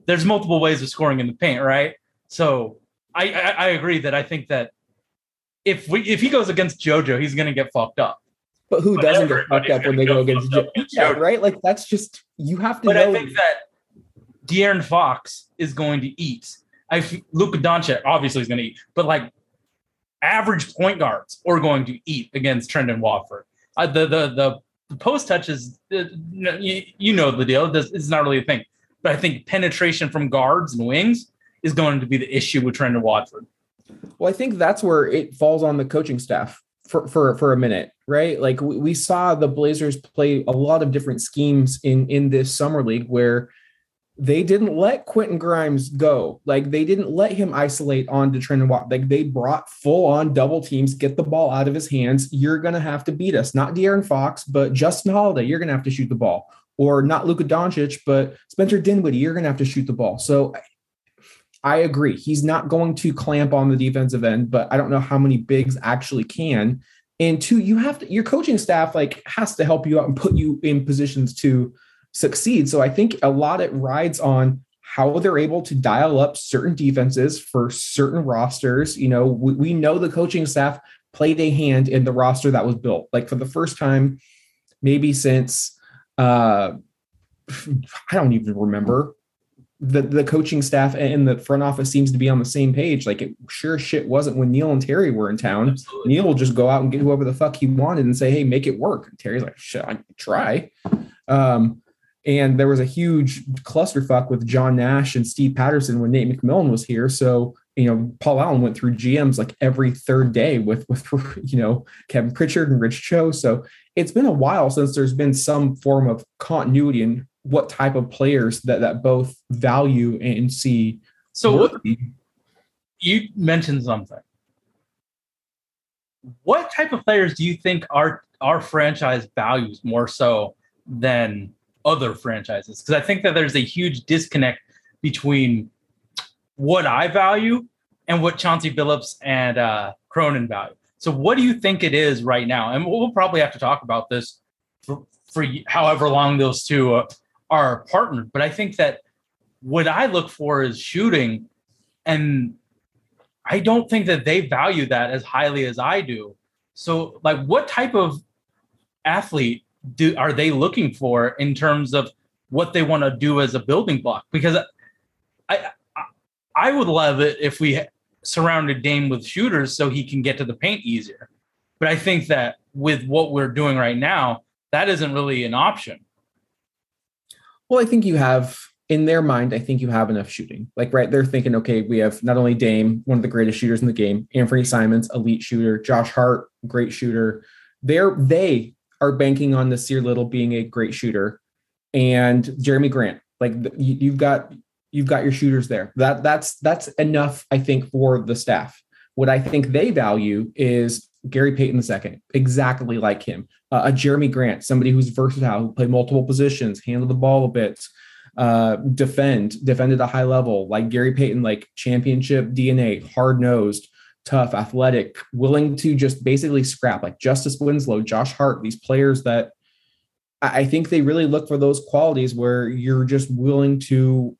there's multiple ways of scoring in the paint, right? So I I, I agree that I think that if we if he goes against JoJo, he's going to get fucked up. But who But doesn't get fucked up when they go go against fucked up Jo- against yeah, right? Like that's just you have to But know. I think that De'Aaron Fox is going to eat. I f- Luka Doncic obviously is going to eat, but like average point guards are going to eat against Trendon Watford. Uh, the, the the the post touches, uh, you, you know the deal. This it's not really a thing, but I think penetration from guards and wings is going to be the issue with Trendon Watford. Well, I think that's where it falls on the coaching staff for for for a minute, right? Like we, we saw the Blazers play a lot of different schemes in in this summer league where they didn't let Quentin Grimes go. Like they didn't let him isolate on to Trendon Watt. Like they brought full on double teams, get the ball out of his hands. You're gonna have to beat us, not De'Aaron Fox, but Justin Holiday. You're gonna have to shoot the ball, or not Luka Doncic, but Spencer Dinwiddie. You're gonna have to shoot the ball. So I agree. He's not going to clamp on the defensive end, but I don't know how many bigs actually can. And two, you have to your coaching staff like has to help you out and put you in positions to succeed. So I think a lot it rides on how they're able to dial up certain defenses for certain rosters. You know, we, we know the coaching staff played a hand in the roster that was built. Like for the first time, maybe since uh I don't even remember the the coaching staff and the front office seems to be on the same page. Like it sure shit wasn't when Neil and Terry were in town. Absolutely. Neil will just go out and get whoever the fuck he wanted and say, "Hey, make it work." And Terry's like, "Shit, I try." Um, and there was a huge clusterfuck with John Nash and Steve Patterson when Nate McMillan was here. So you know, Paul Allen went through GMs like every third day with with you know Kevin Pritchard and Rich Cho. So it's been a while since there's been some form of continuity in what type of players that that both value and see. So what, you mentioned something. What type of players do you think our our franchise values more so than other franchises? Because I think that there's a huge disconnect between what I value and what Chauncey Billups and uh, Cronin value. So, what do you think it is right now? And we'll probably have to talk about this for, for however long those two uh, are partnered. But I think that what I look for is shooting, and I don't think that they value that as highly as I do. So, like, what type of athlete do are they looking for in terms of what they want to do as a building block? Because I I, I would love it if we surrounded Dame with shooters so he can get to the paint easier. But I think that with what we're doing right now, that isn't really an option. Well, I think you have in their mind, I think you have enough shooting. Like, right, they're thinking, okay, we have not only Dame, one of the greatest shooters in the game, Anthony Simons, elite shooter, Josh Hart, great shooter. They're they are banking on Nassir Little being a great shooter, and Jerami Grant. Like you've got you've got your shooters there. That that's that's enough, I think, for the staff. What I think they value is Gary Payton II, exactly like him. Uh, a Jerami Grant, somebody who's versatile, who play multiple positions, handle the ball a bit, uh, defend, defend at a high level, like Gary Payton, like championship DNA, hard nosed, tough, athletic, willing to just basically scrap, like Justice Winslow, Josh Hart, these players that I think they really look for those qualities where you're just willing to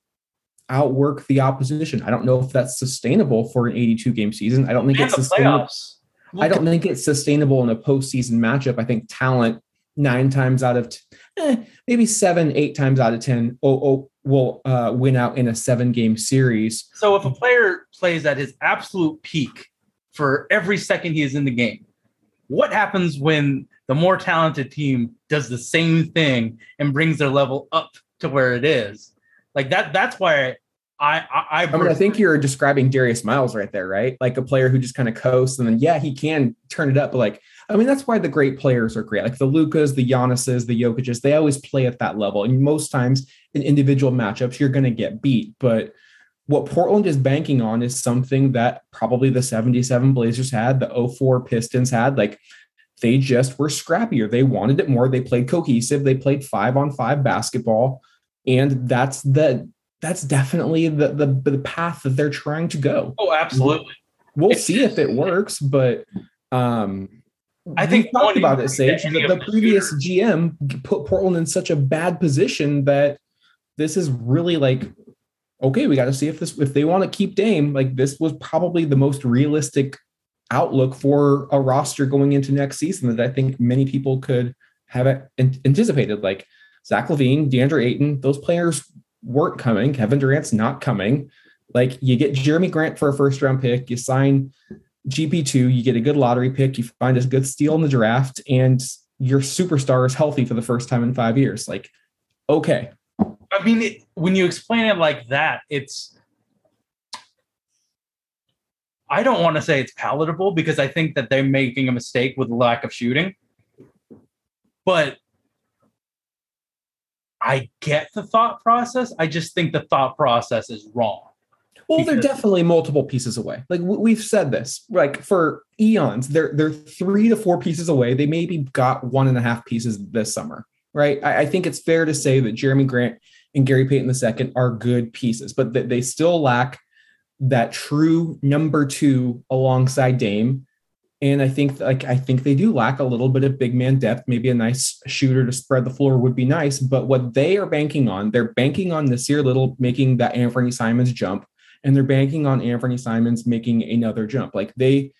outwork the opposition. I don't know if that's sustainable for an 82 game season. I don't think And it's the sustainable. playoffs. I don't think it's sustainable in a postseason matchup. I think talent nine times out of t- eh, maybe seven, eight times out of ten oh, oh, will uh, win out in a seven game series. So if a player plays at his absolute peak for every second he is in the game, what happens when the more talented team does the same thing and brings their level up to where it is? Like that. That's why I I, I, I mean, I think you're describing Darius Miles right there, right? Like a player who just kind of coasts, and then yeah, he can turn it up. But like, I mean, that's why the great players are great. Like the Lucas, the Giannis's, the Jokic's, they always play at that level. And most times in individual matchups, you're going to get beat. But what Portland is banking on is something that probably the 77 Blazers had, the 04 Pistons had. Like they just were scrappier. They wanted it more. They played cohesive. They played five on five basketball. And that's the that's definitely the, the the path that they're trying to go. oh absolutely. We'll see if it works, but um I think talked about it, Sage. The, the previous. GM put Portland in such a bad position that this is really like, okay, we got to see if this if they want to keep Dame. Like this was probably the most realistic outlook for a roster going into next season that I think many people could have anticipated. Like Zach LaVine, DeAndre Ayton, those players weren't coming. Kevin Durant's not coming. Like you get Jerami Grant for a first round pick, you sign GP2, you get a good lottery pick, you find a good steal in the draft, and your superstar is healthy for the first time in five years. Like, okay. I mean, it, when you explain it like that, it's. I don't want to say it's palatable because I think that they're making a mistake with lack of shooting. But I get the thought process. I just think the thought process is wrong. Well, they're definitely multiple pieces away. Like we've said this, like for eons, they're they're three to four pieces away. They maybe got one and a half pieces this summer, right? I, I think it's fair to say that Jerami Grant and Gary Payton II are good pieces, but that they still lack that true number two alongside Dame. And I think like I think they do lack a little bit of big man depth. Maybe a nice shooter to spread the floor would be nice. But what they are banking on, they're banking on Nassir Little making that Anthony Simons jump, and they're banking on Anthony Simons making another jump. Like they,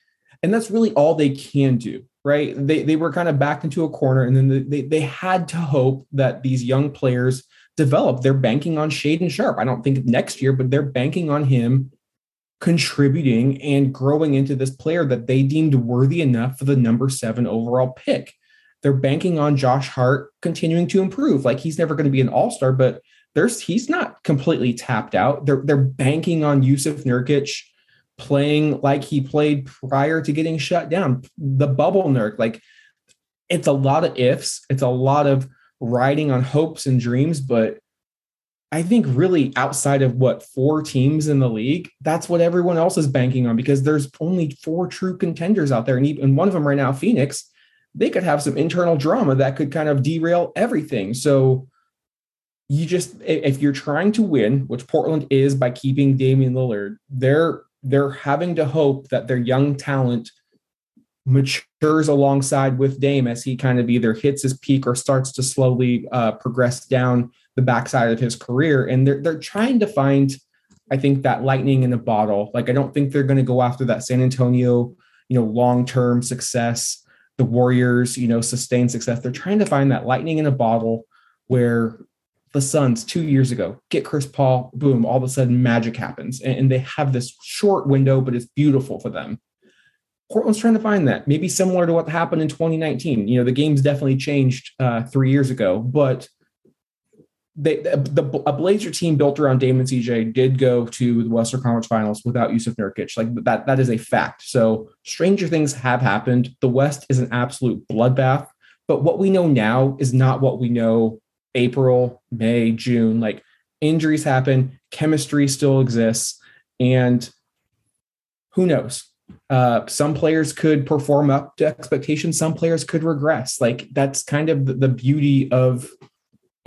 and that's really all they can do, right? They they were kind of backed into a corner, and then they they had to hope that these young players develop. They're banking on Shaedon Sharpe. I don't think next year, but they're banking on him contributing and growing into this player that they deemed worthy enough for the number seven overall pick. They're banking on Josh Hart continuing to improve. Like he's never going to be an all-star, but there's he's not completely tapped out. They're they're banking on Jusuf Nurkic playing like he played prior to getting shut down. The bubble Nurk, like it's a lot of ifs, it's a lot of riding on hopes and dreams, but I think really outside of what four teams in the league, that's what everyone else is banking on because there's only four true contenders out there. And even one of them right now, Phoenix, they could have some internal drama that could kind of derail everything. So you just if you're trying to win, which Portland is by keeping Damian Lillard, they're they're having to hope that their young talent matures alongside with Dame as he kind of either hits his peak or starts to slowly uh, progress down the backside of his career. And they're they're trying to find, I think, that lightning in a bottle. Like I don't think they're going to go after that San Antonio, you know, long term success the Warriors, you know, sustained success. They're trying to find that lightning in a bottle where the Suns two years ago get Chris Paul, boom, all of a sudden magic happens. And, and they have this short window, but it's beautiful for them. Portland's trying to find that, maybe similar to what happened in 2019. You know, the game's definitely changed uh, three years ago, but they, the, a Blazer team built around Damon CJ did go to the Western Conference Finals without Jusuf Nurkic. Like that, that is a fact. So stranger things have happened. The West is an absolute bloodbath. But what we know now is not what we know April, May, June. Like injuries happen, chemistry still exists, and who knows? Uh, some players could perform up to expectations. Some players could regress. Like that's kind of the beauty of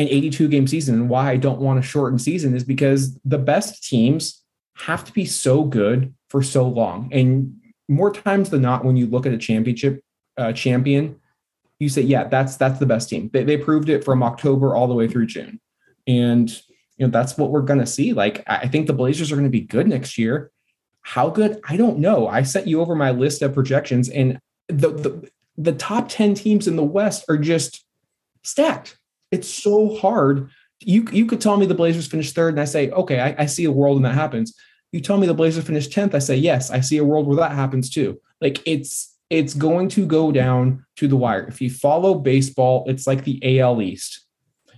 an 82 game season and why I don't want a shortened season is because the best teams have to be so good for so long. And more times than not, when you look at a championship uh, champion, you say, yeah, that's that's the best team. They, they proved it from October all the way through June, and you know that's what we're gonna see. Like I think the Blazers are gonna be good next year. How good? I don't know. I sent you over my list of projections, and the the, the top ten teams in the West are just stacked. It's so hard. You you could tell me the Blazers finished third, and I say, okay, I, I see a world when that happens. You tell me the Blazers finished tenth, I say, yes, I see a world where that happens too. Like it's it's going to go down to the wire. If you follow baseball, it's like the AL East.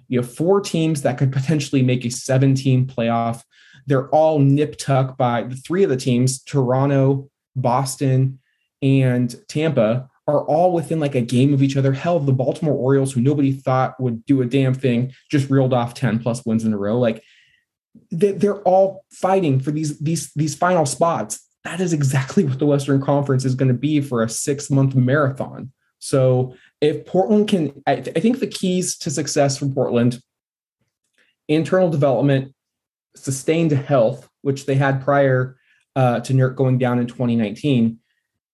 You have four teams that could potentially make a 17 playoff. They're all nip tuck by the three of the teams, Toronto, Boston, and Tampa, are all within like a game of each other. Hell, the Baltimore Orioles, who nobody thought would do a damn thing, just reeled off 10 plus wins in a row. Like they're all fighting for these these these final spots. That is exactly what the Western Conference is going to be for a six month marathon. So if Portland can, I, I think the keys to success for Portland internal development, sustained health, which they had prior uh, to Nurk going down in 2019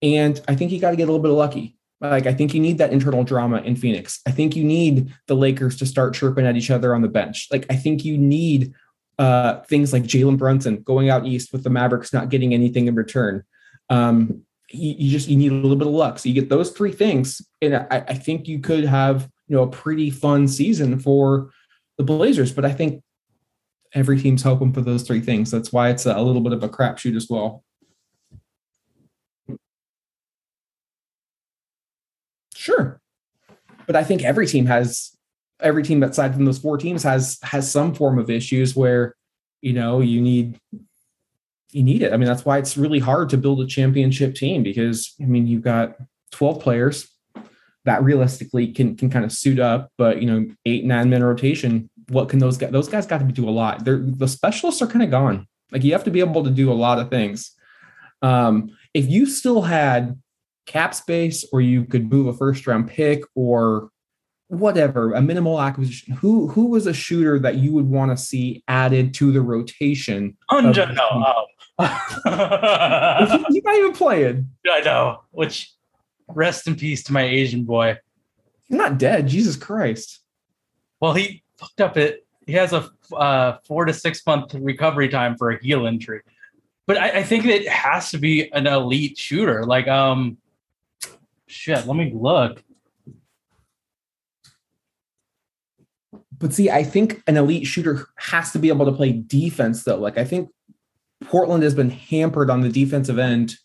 and I think you got to get a little bit lucky. Like, I think you need that internal drama in Phoenix. I think you need the Lakers to start chirping at each other on the bench. Like, I think you need uh, things like Jalen Brunson going out east with the Mavericks not getting anything in return. Um, you, you, just you need a little bit of luck. So you get those three things, and I, I think you could have you know a pretty fun season for the Blazers. But I think every team's hoping for those three things. That's why it's a little bit of a crapshoot as well. Sure. But I think every team has every team aside from those four teams has has some form of issues where you know you need you need it. I mean, that's why it's really hard to build a championship team because I mean you've got 12 players that realistically can can kind of suit up, but you know, eight, nine men rotation, what can those guys those guys got to do a lot. They're the specialists are kind of gone. Like you have to be able to do a lot of things. Um, if you still had cap space or you could move a first round pick or whatever a minimal acquisition. Who who was a shooter that you would want to see added to the rotation Hunja, no um. he's not even playing i know which rest in peace to my asian boy. He's not dead jesus christ. Well he fucked up it. He has a uh, four to six month recovery time for a heel injury. But I, I think it has to be an elite shooter like um Shit, let me look. But see, I think an elite shooter has to be able to play defense, though. Like, I think Portland has been hampered on the defensive end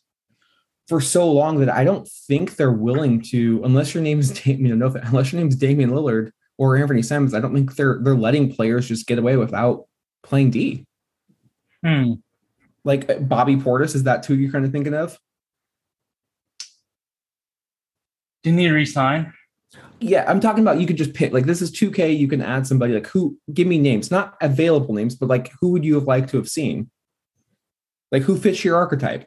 for so long that I don't think they're willing to, unless your name is you know, no, unless your name is Damian Lillard or Anthony Simons, I don't think they're they're letting players just get away without playing D. Hmm. Like Bobby Portis, is that who you're kind of thinking of? Didn't he resign? Yeah, I'm talking about you could just pick like this is 2K. You can add somebody like who give me names, not available names, but like who would you have liked to have seen? Like who fits your archetype?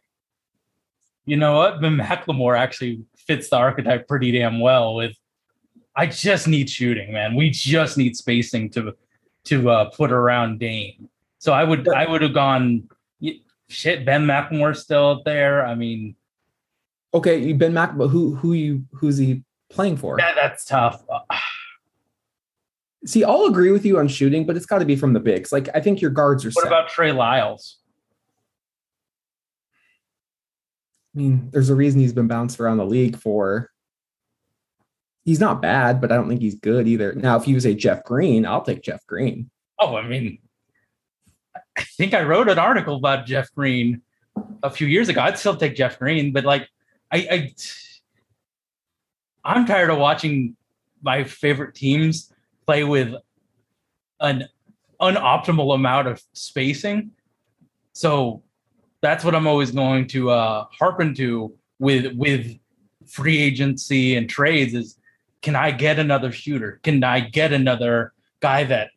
You know what? Ben McLemore actually fits the archetype pretty damn well. With I just need shooting, man. We just need spacing to to uh, put around Dame. So I would I would have gone shit. Ben McLemore still there. I mean, Okay, you've been Mac, but who who you who's he playing for? Yeah, that's tough. See, I'll agree with you on shooting, but it's got to be from the bigs. Like I think your guards are. What set. about Trey Lyles? I mean, there's a reason he's been bounced around the league for He's not bad, but I don't think he's good either. Now, if you say Jeff Green, I'll take Jeff Green. Oh, I mean, I think I wrote an article about Jeff Green a few years ago. I'd still take Jeff Green, but like, I, I I'm tired of watching my favorite teams play with an unoptimal amount of spacing. So that's what I'm always going to uh, harpen to with with free agency and trades is can I get another shooter? Can I get another guy that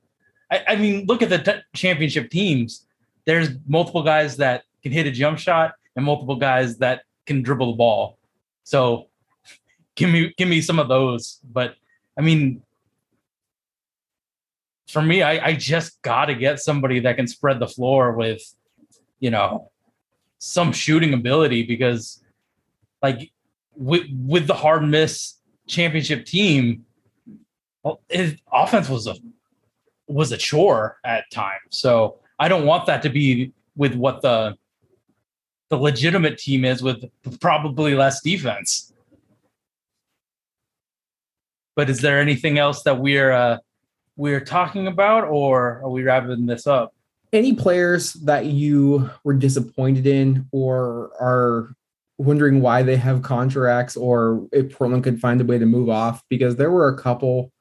I, I mean, look at the t- championship teams. There's multiple guys that can hit a jump shot and multiple guys that can dribble the ball. So give me give me some of those. But I mean, for me, I, I just gotta get somebody that can spread the floor with, you know, some shooting ability because like with with the hard miss championship team, well, his offense was a was a chore at times. So I don't want that to be with what the the legitimate team is with probably less defense. But is there anything else that we're uh, we're talking about, or are we wrapping this up? Any players that you were disappointed in or are wondering why they have contracts or if Portland could find a way to move off? Because there were a couple,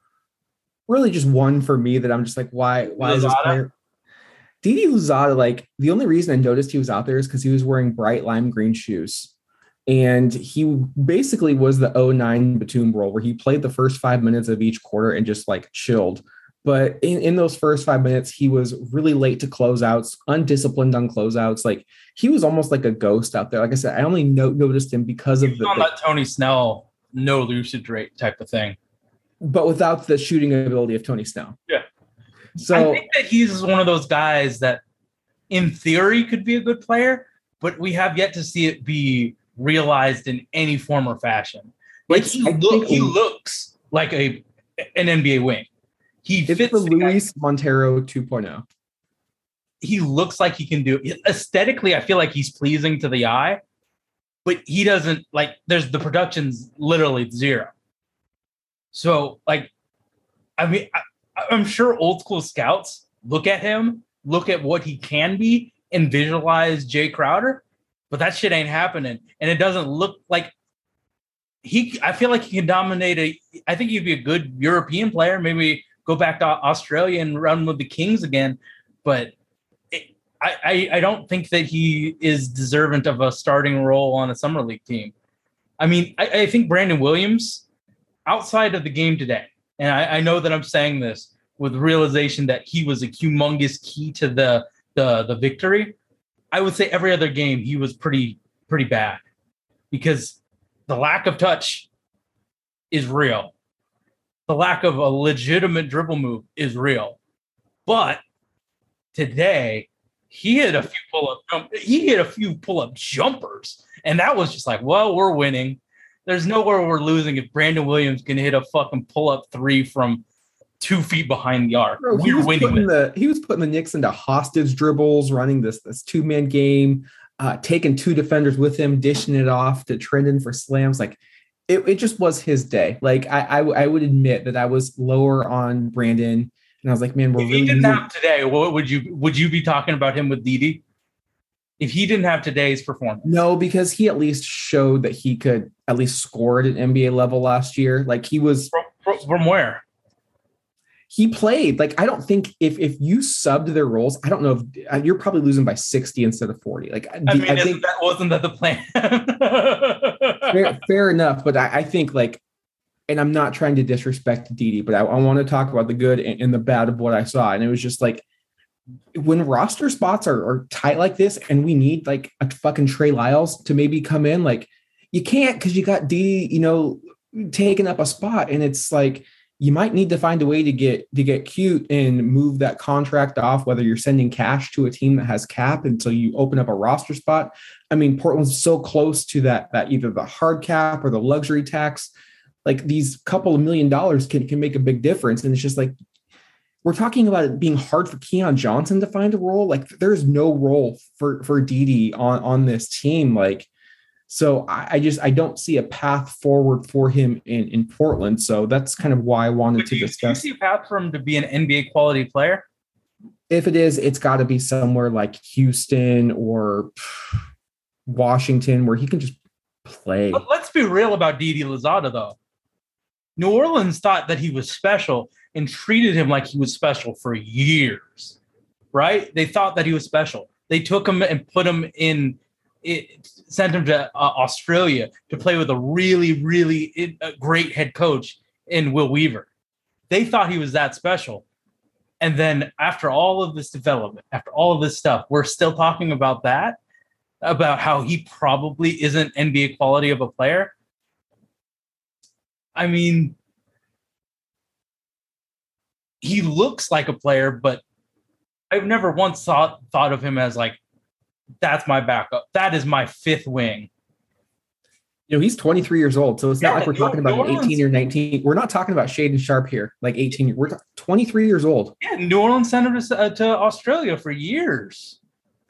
really just one for me that I'm just like, why, why is this player? Didi Louzada, like the only reason I noticed he was out there is because he was wearing bright lime green shoes. And he basically was the 09 Batum role where he played the first five minutes of each quarter and just like chilled. But in, in those first five minutes, he was really late to closeouts, undisciplined on closeouts. Like he was almost like a ghost out there. Like I said, I only no- noticed him because of the, on that Tony Snell no usage rate type of thing. but without the shooting ability of Tony Snell. Yeah. I think that he's one of those guys that, in theory, could be a good player, but we have yet to see it be realized in any form or fashion. Like he, look, he looks like a an NBA wing. He it's fits. the the- Luis Montero oh. 2.0. he looks like he can do aesthetically. I feel like he's pleasing to the eye, but he doesn't like. There's the production's literally zero. So like, I mean, I'm sure old school scouts look at him, look at what he can be, and visualize Jae Crowder, but that shit ain't happening, and it doesn't look like he. I feel like he can dominate a. I think he'd be a good European player. Maybe go back to Australia and run with the Kings again, but. I, I, I don't think that he is deserving of a starting role on a summer league team. I mean, I, I think Brandon Williams, outside of the game today, and I, I know that I'm saying this with realization that he was a humongous key to the the the victory. I would say every other game he was pretty pretty bad because the lack of touch is real. The lack of a legitimate dribble move is real. But today he hit a few pull up he hit a few pull up jumpers and that was just like, well, we're winning. There's nowhere we're losing if Brandon Williams can hit a fucking pull up three from two feet behind the arc. Bro, he we're was winning. putting the he was putting the Knicks into hostage dribbles, running this this two man game, uh, taking two defenders with him, dishing it off to Trendon for slams. Like it, it just was his day. Like I, I I would admit that I was lower on Brandon, and I was like, man, we're If really he didn't today, what would you would you be talking about him with Didi? If he didn't have today's performance, no, because he at least showed that he could at least score at an NBA level last year. Like he was from, from, where? he played like I don't think if if you subbed their roles, I don't know if uh, you're probably losing by 60 instead of 40. Like I mean, I think that wasn't that the plan? fair, fair enough, but I, I think like, and I'm not trying to disrespect Didi, but I, I want to talk about the good and, and the bad of what I saw, and it was just like when roster spots are, are tight like this, and we need like a fucking Trey Lyles to maybe come in, like you can't because you got D, you know, taking up a spot, and it's like you might need to find a way to get to get cute and move that contract off whether you're sending cash to a team that has cap until you open up a roster spot. I mean portland's so close to that that either the hard cap or the luxury tax. Like these couple of million dollars can, can make a big difference and it's just like we're talking about it being hard for Keon Johnson to find a role. Like there's no role for for Didi on on this team. Like So I, I just I don't see a path forward for him in in Portland. So that's kind of why I wanted to you, do you see a path for him to be an NBA quality player? If it is, it's got to be somewhere like Houston or Washington where he can just play. But let's be real about Didi Louzada, though. New Orleans thought that he was special and treated him like he was special for years, right? They thought that he was special. They took him and put him in, it, sent him to uh, Australia to play with a really, really great head coach in Will Weaver. They thought he was that special. And then after all of this development, after all of this stuff, we're still talking about that about how he probably isn't NBA quality of a player. I mean, he looks like a player, but I've never once thought thought of him as like that's my backup. That is my fifth wing. You know, he's 23 years old, so it's not Yeah, like we're talking about an 18 or 19. We're not talking about Shaedon Sharpe here, like 18. We're t- 23 years old. Yeah, New Orleans sent him to, uh, to Australia for years.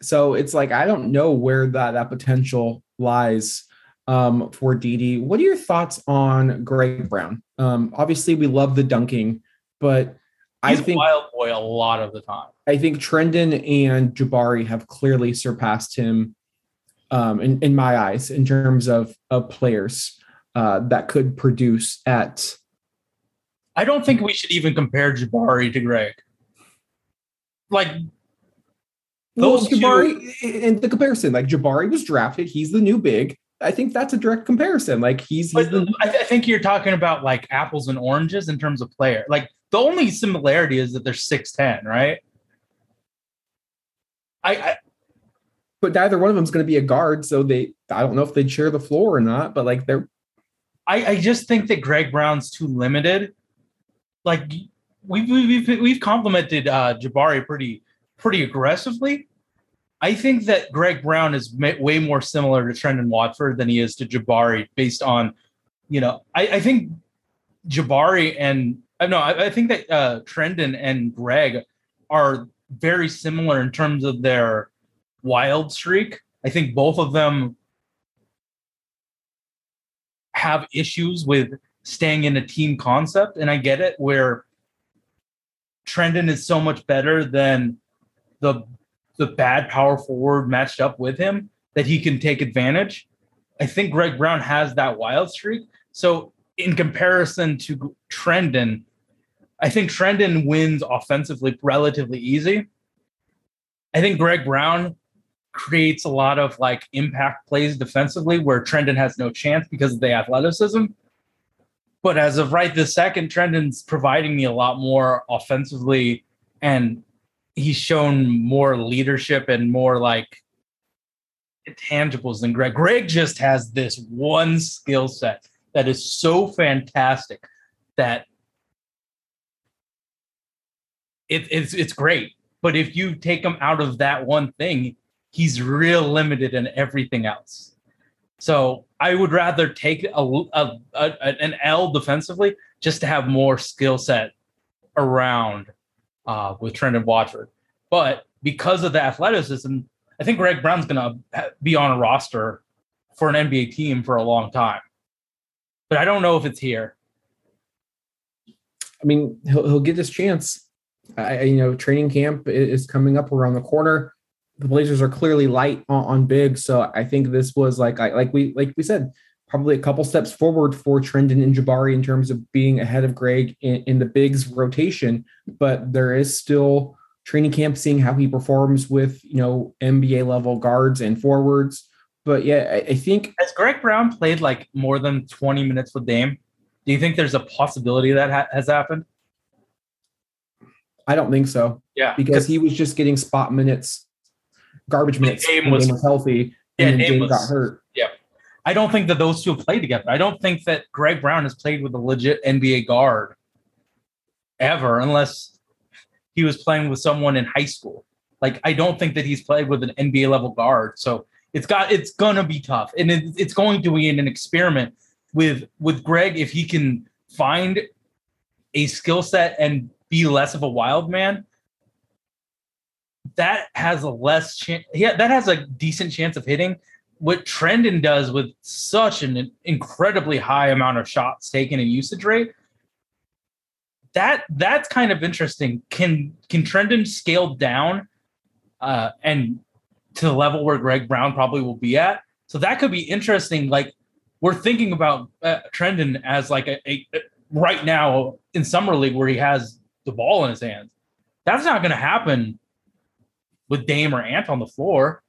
So it's like I don't know where that that potential lies um, for Didi. What are your thoughts on Greg Brown? Um, obviously, we love the dunking, but He's a think wild boy a lot of the time. I think Trendon and Jabari have clearly surpassed him um, in, in my eyes in terms of, of players uh, that could produce at. I don't think we should even compare Jabari to Greg. Like Well, Those two- Jabari in the comparison, like Jabari was drafted, he's the new big. I think that's a direct comparison. Like he's, he's But the I, I think you're talking about like apples and oranges in terms of player. Like the only similarity is that they're six ten, right? I, I but neither one of them is going to be a guard. So they, I don't know if they'd share the floor or not, but like they're, I I just think that Greg Brown's too limited. Like we've we've we've complimented uh, Jabari pretty pretty aggressively. I think that Greg Brown is way more similar to Trendon Watford than he is to Jabari, based on, you know, I, I think Jabari and uh, no, I, I think that uh, Trendon and Greg are very similar in terms of their wild streak. I think both of them have issues with staying in a team concept, and I get it where Trendon is so much better than the the bad power forward matched up with him that he can take advantage. I think Greg Brown has that wild streak. So in comparison to Trendon, I think Trendon wins offensively relatively easy. I think Greg Brown creates a lot of like impact plays defensively where Trendon has no chance because of the athleticism. But as of right this second, Trendon's providing me a lot more offensively and he's shown more leadership and more like tangibles than Greg. Greg just has this one skill set that is so fantastic that it, it's it's great. But if you take him out of that one thing, he's real limited in everything else. So I would rather take a, a, a an L defensively just to have more skill set around uh, with Trendon Watford. But because of the athleticism, I think Greg Brown's going to be on a roster for an NBA team for a long time. But I don't know if it's here. I mean, he'll, he'll get his chance. I, you know, training camp is coming up around the corner. The Blazers are clearly light on, on big, so I think this was like, I, like we like we said, probably a couple steps forward for Trendon and Jabari in terms of being ahead of Greg in, in the bigs rotation. But there is still training camp, seeing how he performs with you know NBA level guards and forwards. But yeah, I, I think Has Greg Brown played like more than 20 minutes with Dame? Do you think there's a possibility that ha- has happened? I don't think so. Yeah. because he was just getting spot minutes, garbage minutes. When was- was healthy, Yeah, and Dame Dame was- got hurt. Yeah, I don't think that those two have played together. I don't think that Greg Brown has played with a legit NBA guard ever, unless he was playing with someone in high school. Like I don't think that he's played with an NBA level guard. So it's got it's gonna be tough, and it, it's going to be an experiment with with Greg if he can find a skill set and be less of a wild man. That has a less chance. Yeah, that has a decent chance of hitting what Trendon does with such an incredibly high amount of shots taken and usage rate, that that's kind of interesting. Can can Trendon scale down uh, and to the level where Greg Brown probably will be at? So that could be interesting. Like we're thinking about uh, Trendon as like a, a, a right now in summer league where he has the ball in his hands. That's not going to happen with Dame or Ant on the floor.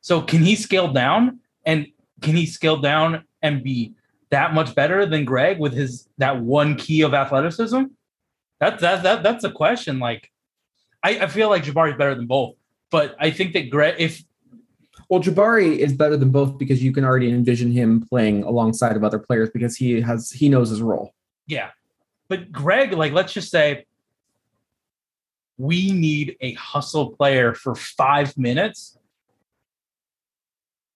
So can he scale down and can he scale down and be that much better than Greg with his that one key of athleticism? That that, that that's a question. Like I, I feel like Jabari's better than both, but I think that Greg if Well, Jabari is better than both because you can already envision him playing alongside of other players because he has he knows his role. yeah. But Greg, like let's just say we need a hustle player for five minutes.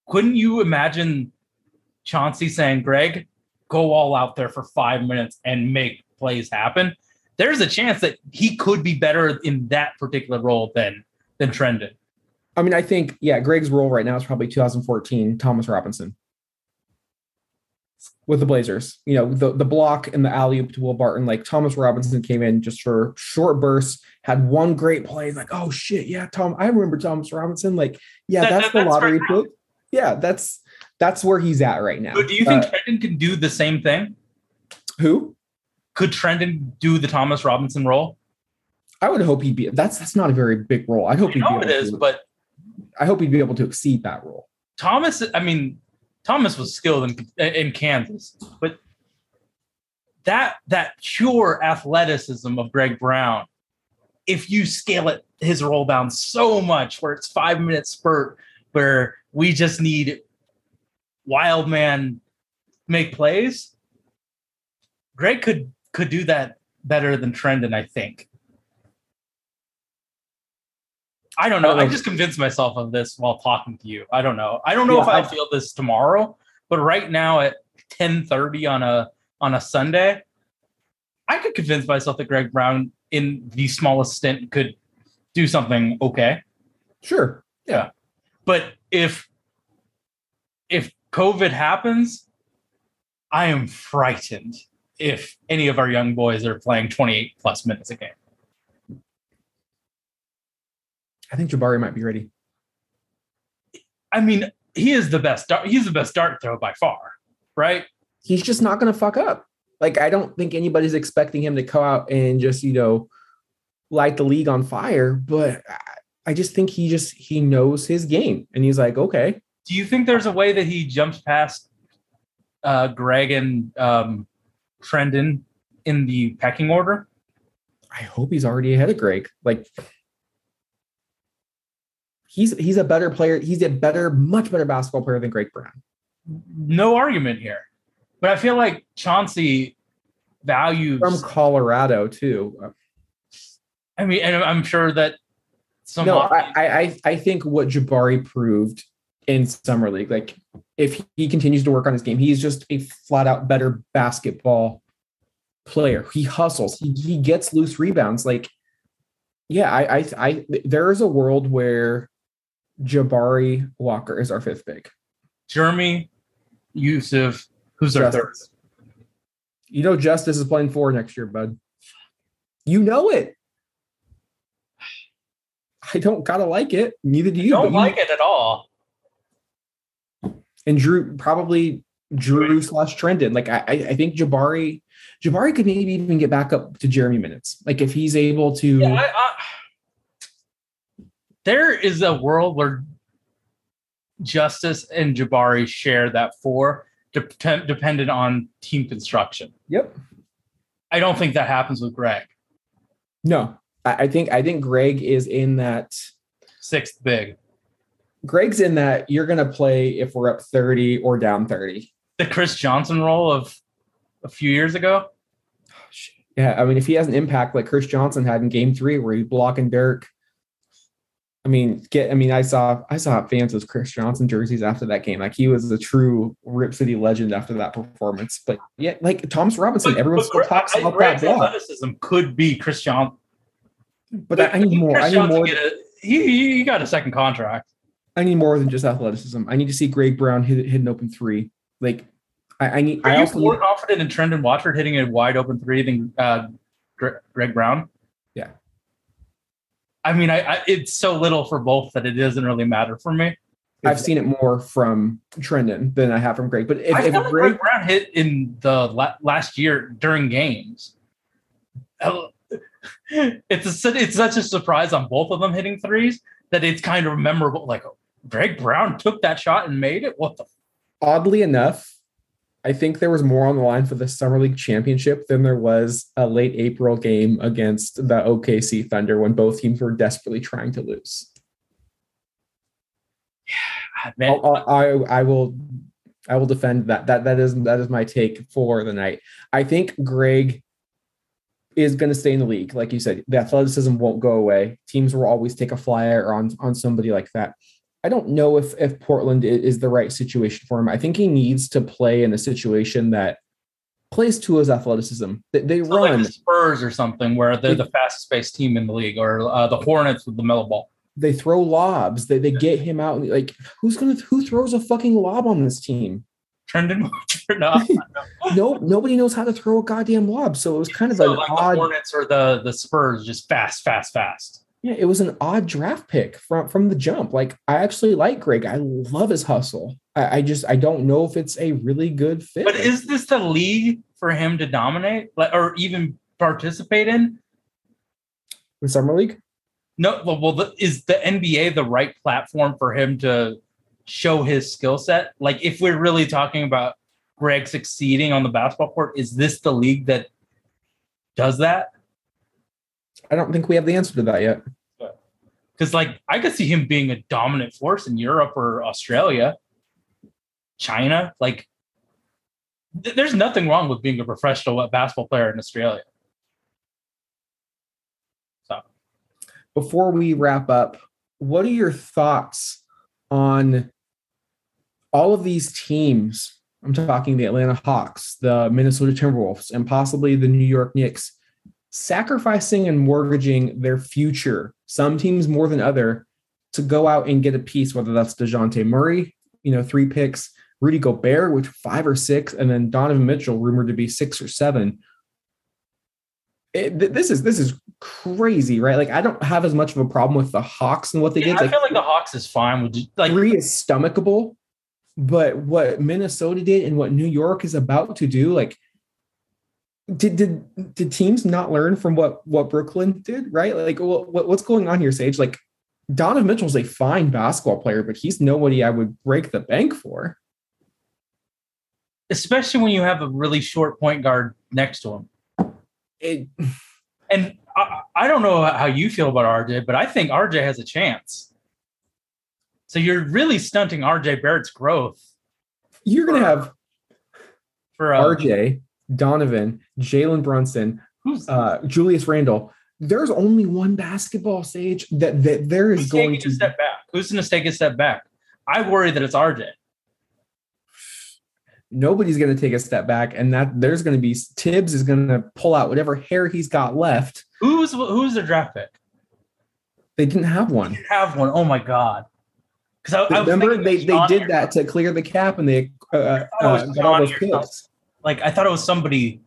Couldn't you imagine Chauncey saying, Greg, go all out there for five minutes and make plays happen? There's a chance that he could be better in that particular role than than Trendon. I mean, I think yeah, Greg's role right now is probably 2014 Thomas Robinson with the Blazers. You know, the the block and the alley oop to Will Barton. Like Thomas Robinson came in just for short bursts, had one great play. Like, oh shit, yeah, Tom. I remember Thomas Robinson. Like, yeah, That- that's that- the that's lottery right pick. Yeah, that's that's where he's at right now. But do you think Uh, Trendon can do the same thing? who? Could Trendon do the Thomas Robinson role? I would hope he'd be. That's that's not a very big role. I hope I he'd be able it is, to. but I hope he'd be able to exceed that role. Thomas, I mean, Thomas was skilled in, in Kansas, but that that pure athleticism of Greg Brown, if you scale it his roll down so much where it's five minute spurt where we just need wild man make plays, Greg could could do that better than Trendon, I think. I don't know. I I just convinced myself of this while talking to you. I don't know. I don't know if Yeah, I'll I- feel this tomorrow, but right now at 10:30 on a on a Sunday, I could convince myself that Greg Brown in the smallest stint could do something okay. Sure. Yeah. But if if COVID happens, I am frightened if any of our young boys are playing 28 plus minutes a game. I think Jabari might be ready. I mean, he is the best dart, he's the best dart throw by far, right? He's just not going to fuck up. Like I don't think anybody's expecting him to come out and just you know light the league on fire. But I- I just think he just he knows his game, and he's like, okay, Do you think there's a way that he jumps past uh, Greg and um, Trendon in the pecking order? I hope he's already ahead of Greg. Like he's he's a better player. He's a better, much better basketball player than Greg Brown. No argument here. But I feel like Chauncey values From Colorado too. I mean, and I'm sure that some no, I, I I- think what Jabari proved in summer league, like if he continues to work on his game, he's just a flat out better basketball player. He hustles. He he gets loose rebounds. Like, yeah, I I, I there is a world where Jabari Walker is our fifth pick. Jerami, Jusuf, who's our third? You know, Justice is playing four next year, bud. You know it. I don't gotta like it. Neither do you. I don't you- like it at all. and Drew probably Drew slash Trendon. Like I, I I think Jabari, Jabari could maybe even get back up to Jerami minutes. Like if he's able to. Yeah, I, I, there is a world where Justice and Jabari share that four, dep- dependent on team construction. Yep. I don't think that happens with Greg. No, I, think I think Greg is in that. Sixth big. Greg's in that you're gonna play if we're up thirty or down thirty. The Chris Johnson role of a few years ago. Oh, yeah, I mean, if he has an impact like Chris Johnson had in Game Three, where he's blocking Dirk. I mean, get. I mean, I saw I saw fans with Chris Johnson jerseys after that game. Like he was a true Rip City legend after that performance. But yeah, like Thomas Robinson, everyone still Greg- talks I- about that Greg's block. athleticism could be Chris Johnson. But I, I need more. Chris I need Johnson more. a- he, he got a second contract. I need more than just athleticism. I need to see Greg Brown hit, hit an open three. Like I, I need. Are I you also more need, confident in Trendon Watford hitting a wide open three than uh, Gre- Greg Brown? Yeah. I mean, I, I it's so little for both that it doesn't really matter for me. I've seen it more from Trendon than I have from Greg. But if, I if like Greg, Greg Brown hit in the la- last year during games. It's a, it's such a surprise on both of them hitting threes that it's kind of memorable. Like Greg Brown took that shot and made it. What the? oddly enough, I think there was more on the line for the Summer League championship than there was a late April game against the OKC Thunder when both teams were desperately trying to lose. I'll, I'll- I I will I will defend that. That that is that is my take for the night. I think Greg is going to stay in the league, like you said. The athleticism won't go away. Teams will always take a flyer on on somebody like that. I don't know if if Portland is the right situation for him. I think he needs to play in a situation that plays to his athleticism. They, they so like run. the Spurs or something where they're the fastest paced team in the league, or uh, the Hornets with the Melo Ball. they throw lobs. They, they get him out. Like who's gonna who throws a fucking lob on this team? Trendon no. No, nobody knows how to throw a goddamn lob. So it was kind of So like odd. the Hornets or the the Spurs, just fast, fast, fast. Yeah, it was an odd draft pick from from the jump. Like I actually like Greg. I love his hustle. I, I just I don't know if it's a really good fit. But is this the league for him to dominate, like, or even participate in? in summer league? No, well, well the, is the NBA the right platform for him to show his skill set? Like, if we're really talking about Greg succeeding on the basketball court, is this the league that does that? I don't think we have the answer to that yet. Because, like, I could see him being a dominant force in Europe or Australia, China. Like, th- there's nothing wrong with being a professional basketball player in Australia. So, Before we wrap up, what are your thoughts on all of these teams? I'm talking the Atlanta Hawks, the Minnesota Timberwolves, and possibly the New York Knicks sacrificing and mortgaging their future, some teams more than other, to go out and get a piece, whether that's Dejounte Murray, you know, three picks, Rudy Gobert, which five or six, and then Donovan Mitchell, rumored to be six or seven. It, th- this is this is crazy, right? Like I don't have as much of a problem with the Hawks and what they yeah, did. I Like, feel like the Hawks is fine with like three is stomachable, but what Minnesota did and what New York is about to do, like did did did teams not learn from what what Brooklyn did, right? Like what, what- what's going on here, Sage? Like Donovan Mitchell's a fine basketball player, but he's nobody I would break the bank for. especially when you have a really short point guard next to him. It, And I, I don't know how you feel about RJ, but I think RJ has a chance. So you're really stunting RJ Barrett's growth you're gonna have for uh, RJ, Donovan, Jalen Brunson, who's, uh, Julius Randle. There's only one basketball stage that that there is who's going to a step back. Who's going to take a step back? I worry that it's RJ. nobody's going to take a step back and that there's going to be Thibs is going to pull out whatever hair he's got left. Who's who's the draft pick? They didn't have one. You have one. Oh my god! Because I, I Remember they, they did that to clear the cap and they uh, uh, thought it was got all those picks. Like I thought it was somebody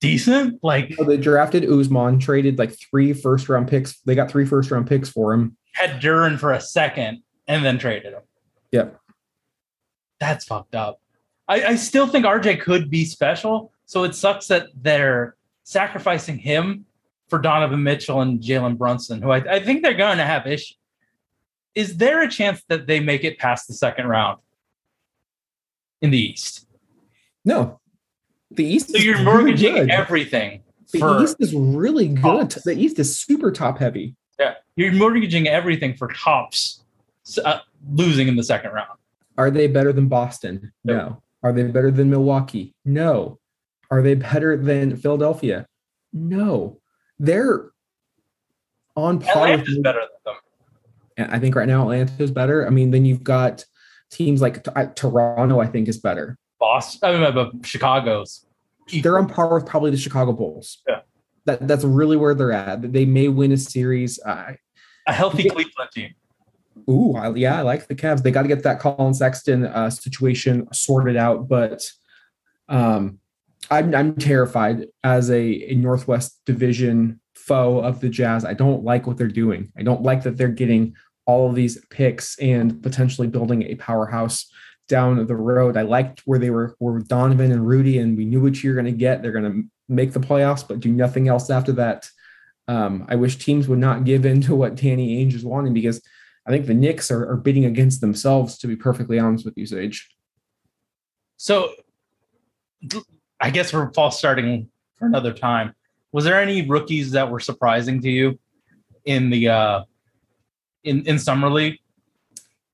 decent. Like So they drafted Ousmane, traded like three first round picks. They got three first round picks for him. had Duren for a second and then traded him. Yep. That's fucked up. I, I still think RJ could be special. So it sucks that they're sacrificing him for Donovan Mitchell and Jalen Brunson, who I, I think they're going to have issues. Is there a chance that they make it past the second round in the East? No. The East So is you're really mortgaging good. everything The for East is really good. The East is super top heavy. yeah, you're mortgaging everything for tops uh, losing in the second round. Are they better than Boston? No. Are they better than Milwaukee? No. Are they better than Philadelphia? No. They're on par with Atlanta's better than them. I think right now Atlanta is better. I mean, then you've got teams like Toronto. I think is better. Boston, I mean, Chicago's. They're on par with probably the Chicago Bulls. Yeah. That that's really where they're at. They may win a series. A healthy Yeah. Cleveland team. Ooh, I, yeah, I like the Cavs. They got to get that Collin Sexton uh, situation sorted out, but um, I'm I'm terrified as a, a Northwest Division foe of the Jazz. I don't like what they're doing. I don't like that they're getting all of these picks and potentially building a powerhouse down the road. I liked where they were were Donovan and Rudy, and we knew what you're going to get. They're going to make the playoffs, but do nothing else after that. Um, I wish teams would not give in to what Danny Ainge is wanting because I think the Knicks are, are bidding against themselves, to be perfectly honest with you, Sage. So I guess we're false starting for another time. Was there any rookies that were surprising to you in the uh in in summer league?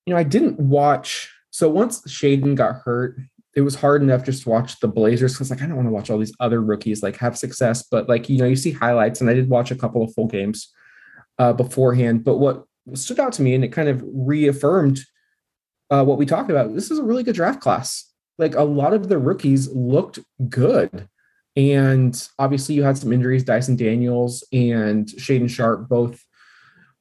You know, I didn't watch. So once Shaedon got hurt, it was hard enough just to watch the Blazers because like I don't want to watch all these other rookies like have success, but like you know you see highlights, and I did watch a couple of full games uh, beforehand. But what stood out to me, and it kind of reaffirmed uh, what we talked about. This is a really good draft class. Like a lot of the rookies looked good, and obviously you had some injuries. Dyson Daniels and Shaedon Sharpe both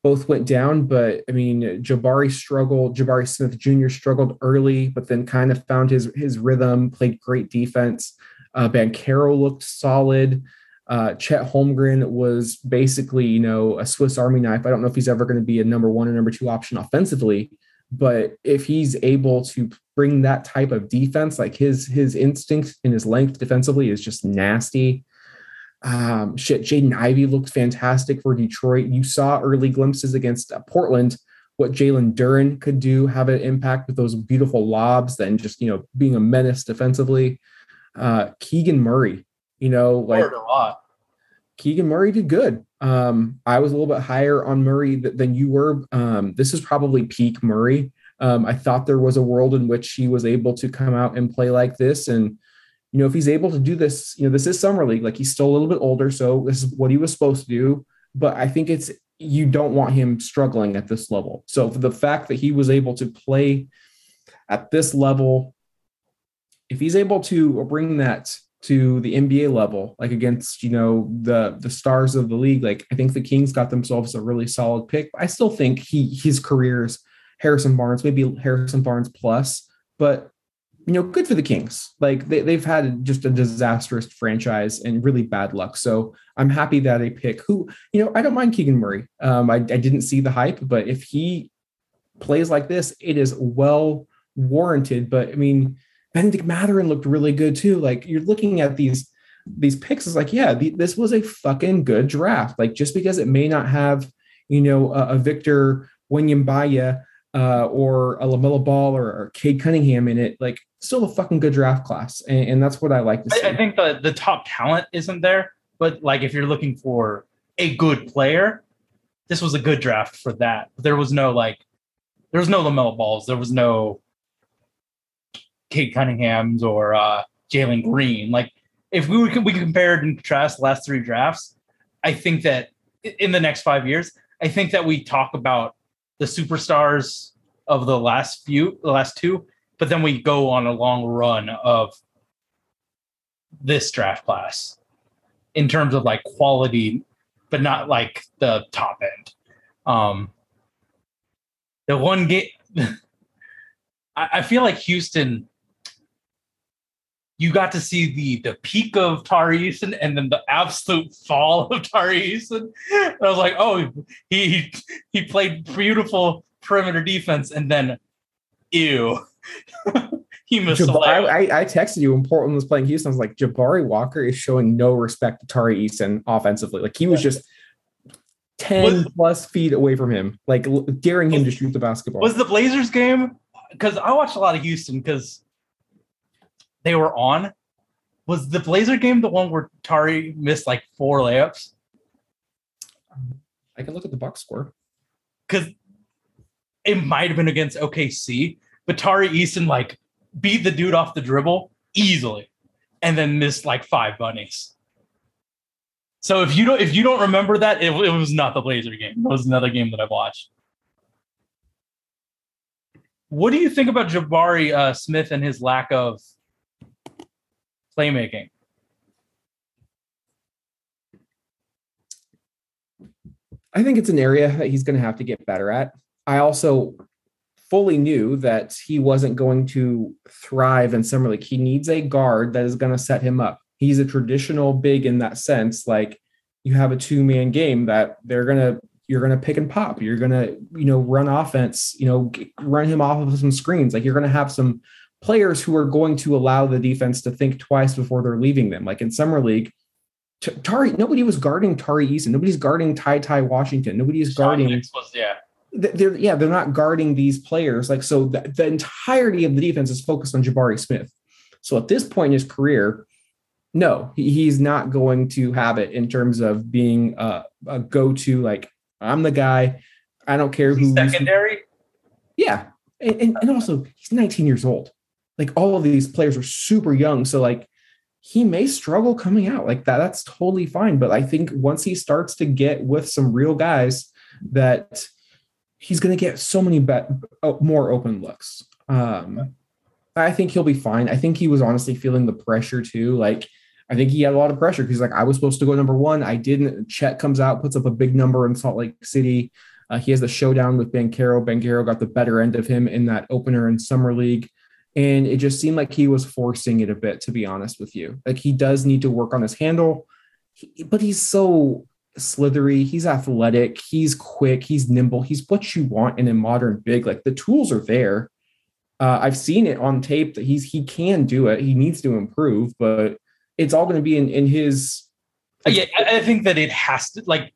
both went down, but I mean, Jabari struggled. Jabari Smith Jr. struggled early, but then kind of found his his rhythm. Played great defense. Uh, Banchero looked solid. Uh, Chet Holmgren was basically, you know, a Swiss Army knife. I don't know if he's ever going to be a number one or number two option offensively, but if he's able to bring that type of defense, like his his instinct and his length defensively is just nasty. Um, shit, Jaden Ivey looked fantastic for Detroit. You saw early glimpses against uh, Portland what Jalen Duren could do, have an impact with those beautiful lobs, then just you know being a menace defensively. Uh, Keegan Murray, you know, like a lot. Keegan Murray did good. Um, I was a little bit higher on Murray th- than you were. Um, this is probably peak Murray. Um, I thought there was a world in which he was able to come out and play like this. And, you know, if he's able to do this, you know, this is summer league, like he's still a little bit older. So this is what he was supposed to do. But I think it's, you don't want him struggling at this level. So the fact that he was able to play at this level, if he's able to bring that to the NBA level, like against you know the the stars of the league. Like I think the Kings got themselves a really solid pick. I still think he his career is Harrison Barnes, maybe Harrison Barnes plus, but you know, good for the Kings. Like they, they've had just a disastrous franchise and really bad luck. So I'm happy that a pick who, you know, I don't mind Keegan Murray. Um, I, I didn't see the hype, but if he plays like this, it is well warranted. But I mean, Bennedict Mathurin looked really good too. Like you're looking at these these picks, is like, yeah, the, this was a fucking good draft. Like just because it may not have, you know, a, a Victor Wembanyama uh, or a LaMelo Ball or, or Cade Cunningham in it, like still a fucking good draft class, and, and that's what I like to see. I, I think the the top talent isn't there, but like if you're looking for a good player, this was a good draft for that. There was no like, there was no LaMelo Balls. There was no Cade Cunningham's or uh, Jalen Green. Like if we would we compared and contrast the last three drafts, I think that in the next five years, I think that we talk about the superstars of the last few, the last two, but then we go on a long run of this draft class in terms of like quality, but not like the top end. Um, the one game, I, I feel like Houston. You got to see the the peak of Tari Eason and then the absolute fall of Tari Eason. And I was like, oh, he he played beautiful perimeter defense, and then, ew, he missed a Jab- I. I, I texted you when Portland was playing Houston. I was like, Jabari Walker is showing no respect to Tari Eason offensively. Like he was just 10 Was- plus feet away from him, like daring him to shoot the basketball. Was the Blazers game? Because I watched a lot of Houston because they were on. Was the Blazer game the one where Tari missed like four layups? I can look at the box score. Because it might have been against OKC, but Tari Eason like beat the dude off the dribble easily, and then missed like five bunnies. So if you don't if you don't remember that, it, it was not the Blazer game. It was another game that I've watched. What do you think about Jabari uh, Smith and his lack of playmaking? I think it's an area that he's going to have to get better at. I also fully knew that he wasn't going to thrive in summer league. He needs a guard that is going to set him up. He's a traditional big in that sense. Like you have a two man game that they're going to you're going to pick and pop. You're going to, you know, run offense, you know, run him off of some screens. Like you're going to have some players who are going to allow the defense to think twice before they're leaving them. Like in summer league, Tari, nobody was guarding Tari Eason. Nobody's guarding Ty Ty Washington. Nobody is guarding. Was, yeah. They're yeah, they're not guarding these players. Like so, the, the entirety of the defense is focused on Jabari Smith. So at this point in his career, no, he, he's not going to have it in terms of being a, a go-to. Like I'm the guy. I don't care who. Secondary. Yeah, and, and, and also he's 19 years old. Like all of these players are super young, so like he may struggle coming out like that. That's totally fine. But I think once he starts to get with some real guys, that he's going to get so many be- more open looks. Um, I think he'll be fine. I think he was honestly feeling the pressure too. Like I think he had a lot of pressure because like I was supposed to go number one. I didn't. Chet comes out, puts up a big number in Salt Lake City. Uh, he has the showdown with Banchero. Banchero got the better end of him in that opener in summer league. And it just seemed like he was forcing it a bit, to be honest with you. Like he does need to work on his handle, but he's so slithery. He's athletic. He's quick. He's nimble. He's what you want in a modern big. Like the tools are there. Uh, I've seen it on tape that he's he can do it. He needs to improve, but it's all going to be in in his. Yeah, I think that it has to like.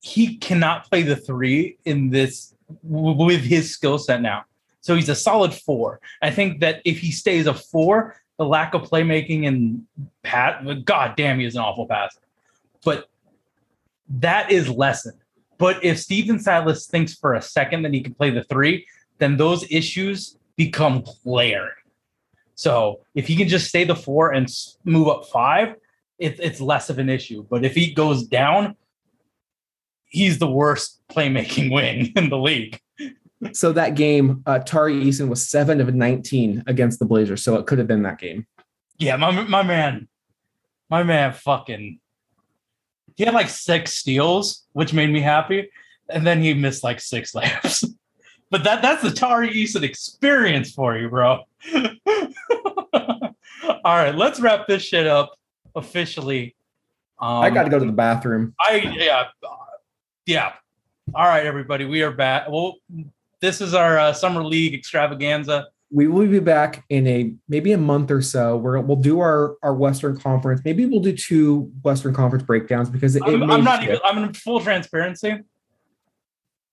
He cannot play the three in this with his skill set now. So he's a solid four. I think that if he stays a four, the lack of playmaking and pat, god damn, he is an awful passer. But that is lessened. But if Stephen Silas thinks for a second that he can play the three, then those issues become glaring. So if he can just stay the four and move up five, it, it's less of an issue. But if he goes down, he's the worst playmaking wing in the league so that game, uh, Tari Eason was seven of 19 against the Blazers. So it could have been that game. Yeah, my, my man, my man fucking, he had like six steals, which made me happy. And then he missed like six layups. but that that's the Tari Eason experience for you, bro. All right, let's wrap this shit up officially. Um, I got to go to the bathroom. I, yeah. Yeah. All right, everybody, we are back. Well, this is our uh, summer league extravaganza. We will be back in a maybe a month or so. Where we'll do our our Western Conference. Maybe we'll do two Western Conference breakdowns because it, I'm, I'm not even. I'm in full transparency.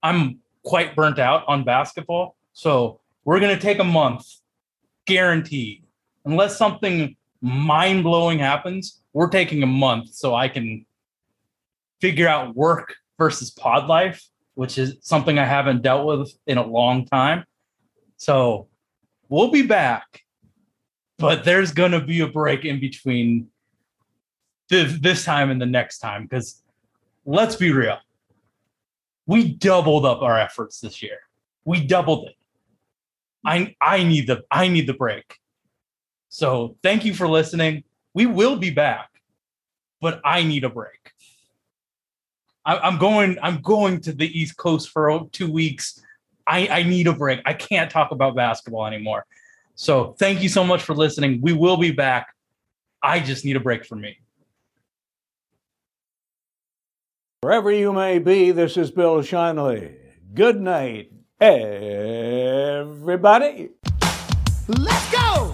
I'm quite burnt out on basketball, so we're gonna take a month, guaranteed. Unless something mind blowing happens, we're taking a month so I can figure out work versus pod life which is something I haven't dealt with in a long time. So we'll be back, but there's going to be a break in between this, this time and the next time because let's be real. We doubled up our efforts this year. We doubled it. I I need the I need the break. So thank you for listening. We will be back, but I need a break. I, am going. I'm going to the East Coast for two weeks. I, I need a break. I can't talk about basketball anymore. So thank you so much for listening. We will be back. I just need a break from me. Wherever you may be, this is Bill Shinley. Good night, everybody. Let's go!